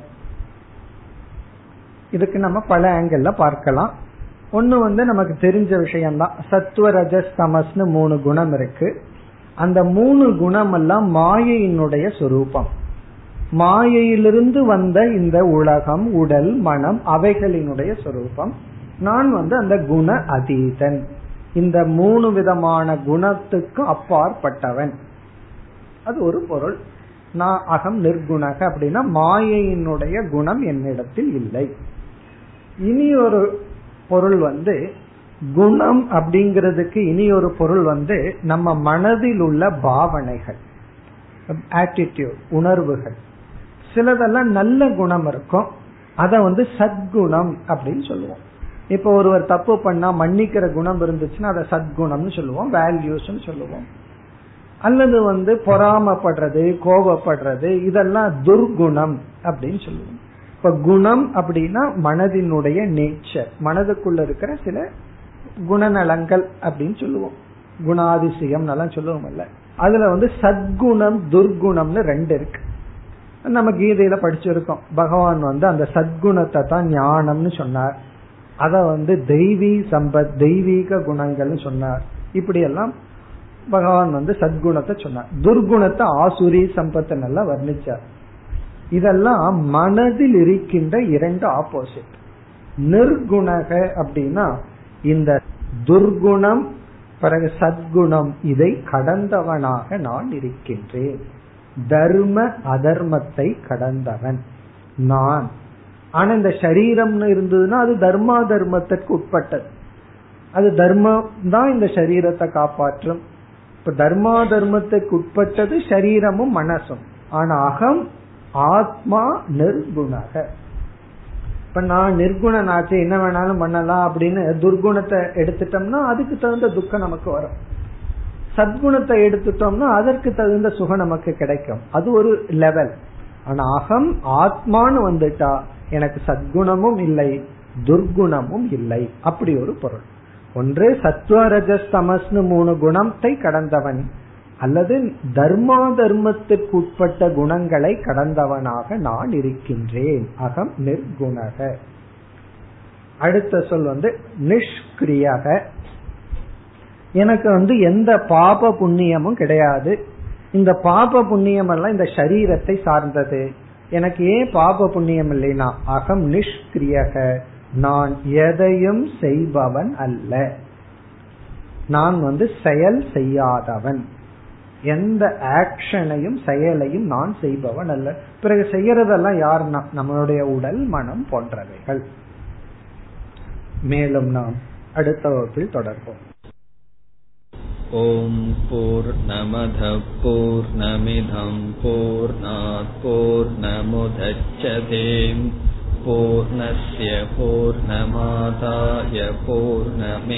இதுக்கு நம்ம பல ஆங்கிள் பார்க்கலாம். ஒன்னு வந்து நமக்கு தெரிஞ்ச விஷயம்தான். சத்துவ ரஜஸ் தமஸ்னு மூணு குணம் இருக்கு. அந்த மூணு குணம் எல்லாம் மாயையினுடைய சொரூபம். மாயையிலிருந்து வந்த இந்த உலகம் உடல் மனம் அவைகளினுடைய சொரூபம். நான் வந்து அந்த குண அதீதன். இந்த மூணு விதமான குணத்துக்கு அப்பாற்பட்டவன். அது ஒரு பொருள். நான் அகம் நிர்குணக அப்படின்னா மாயையினுடைய குணம் என்னிடத்தில் இல்லை. இனி ஒரு பொருள் வந்து குணம் அப்படிங்கிறதுக்கு இனி ஒரு பொருள் வந்து நம்ம மனதில் உள்ள பாவனைகள் ஆட்டிடியூட் உணர்வுகள். சிலதெல்லாம் நல்ல குணம் இருக்கும். அத வந்து சத்குணம் அப்படின்னு சொல்லுவோம். இப்ப ஒருவர் தப்பு பண்ணா மன்னிக்கிற குணம் இருந்துச்சுன்னா அதை சத்குணம்னு சொல்லுவோம் வேல்யூஸ் சொல்லுவோம். அல்லது வந்து பொறாமப்படுறது கோபப்படுறது இதெல்லாம் துர்குணம் அப்படின்னு சொல்லுவோம். இப்ப குணம் அப்படின்னா மனதினுடைய நேச்சர் மனதுக்குள்ள இருக்கிற சில குணநலங்கள் அப்படின்னு சொல்லுவோம். குணாதிசயம் எல்லாம் இல்ல அதுல வந்து சத்குணம் துர்குணம்னு ரெண்டு இருக்கு. நம்ம கீதையில படிச்சிருக்கோம். பகவான் வந்து அந்த சத்குணத்தை தான் ஞானம்னு சொன்னார். அத வந்து தெய்வீ சம்பத் தெய்வீக குணங்கள்னு சொன்னார். இப்படி எல்லாம் பகவான் வந்து சத்குணத்தை சொன்னார். துர்குணத்தை ஆசுரி சம்பத்தை நல்லா வர்ணிச்சார். இதெல்லாம் மனதில் இருக்கின்ற இரண்டு ஆப்போசிட் நிர்குணக அப்படின்னா இந்த துர்குணம் பிறகு சத்குணம் இதை கடந்தவனாக நான் இருக்கின்றேன். தர்ம அதர்மத்தை கடந்தவன் நான். ஆனா இந்த சரீரம்னு இருந்ததுன்னா அது தர்மா தர்மத்திற்கு உட்பட்டது. அது தர்மம் தான் இந்த சரீரத்தை காப்பாற்றும். இப்ப தர்மா தர்மத்துக்கு உட்பட்டது சரீரமும் மனசும். ஆனா அகம் ஆத்மா நிர்குணக. இப்ப நான் நிர்குணன் ஆச்சு என்ன வேணாலும் பண்ணலாம் அப்படின்னு துர்குணத்தை எடுத்துட்டோம்னா அதுக்கு தகுந்த துக்கம் நமக்கு வரும். சத்குணத்தை எடுத்துட்டோம்னா அதற்கு தகுந்த சுகம் நமக்கு கிடைக்கும். அது ஒரு லெவல் ஆனா அகம் ஆத்மான்னு வந்துட்டா எனக்கு சத்குணமும் இல்லை துர்குணமும் இல்லை. அப்படி ஒரு பொருள். ஒன்று சத்வரஜஸ்தமஸ்னு மூணு குணத்தை கடந்தவன். அல்லது தர்மா தர்மத்திற்கு உட்பட்ட குணங்களை கடந்தவனாக நான் இருக்கின்றேன். அகம் நிர்குணக. அடுத்த சொல் வந்து நிஷ்கிரியக. எனக்கு வந்து எந்த பாப புண்ணியமும் கிடையாது. இந்த பாப புண்ணியம் எல்லாம் இந்த சரீரத்தை சார்ந்தது. எனக்கு ஏன் பாப புண்ணியம் இல்லைனா அகம் நிஷ்கிரியக. நான் எதையும் செய்பவன் அல்ல. நான் வந்து செயல் செய்யாதவன். எந்த ஆக்ஷனையும் செயலையும் நான் செய்பவன் அல்ல பிறகு செய்யறதெல்லாம் யார் நம்மளுடைய உடல் மனம் போன்றவைகள் மேலும் நாம் அடுத்த வகுப்பில் தொடர்போம் ஓம் போர் நமத போர் நமிதம் போர் போர் நமுதச்சதேம் पूर्णस्य पूर्णमादाय पूर्णमेवावशिष्यते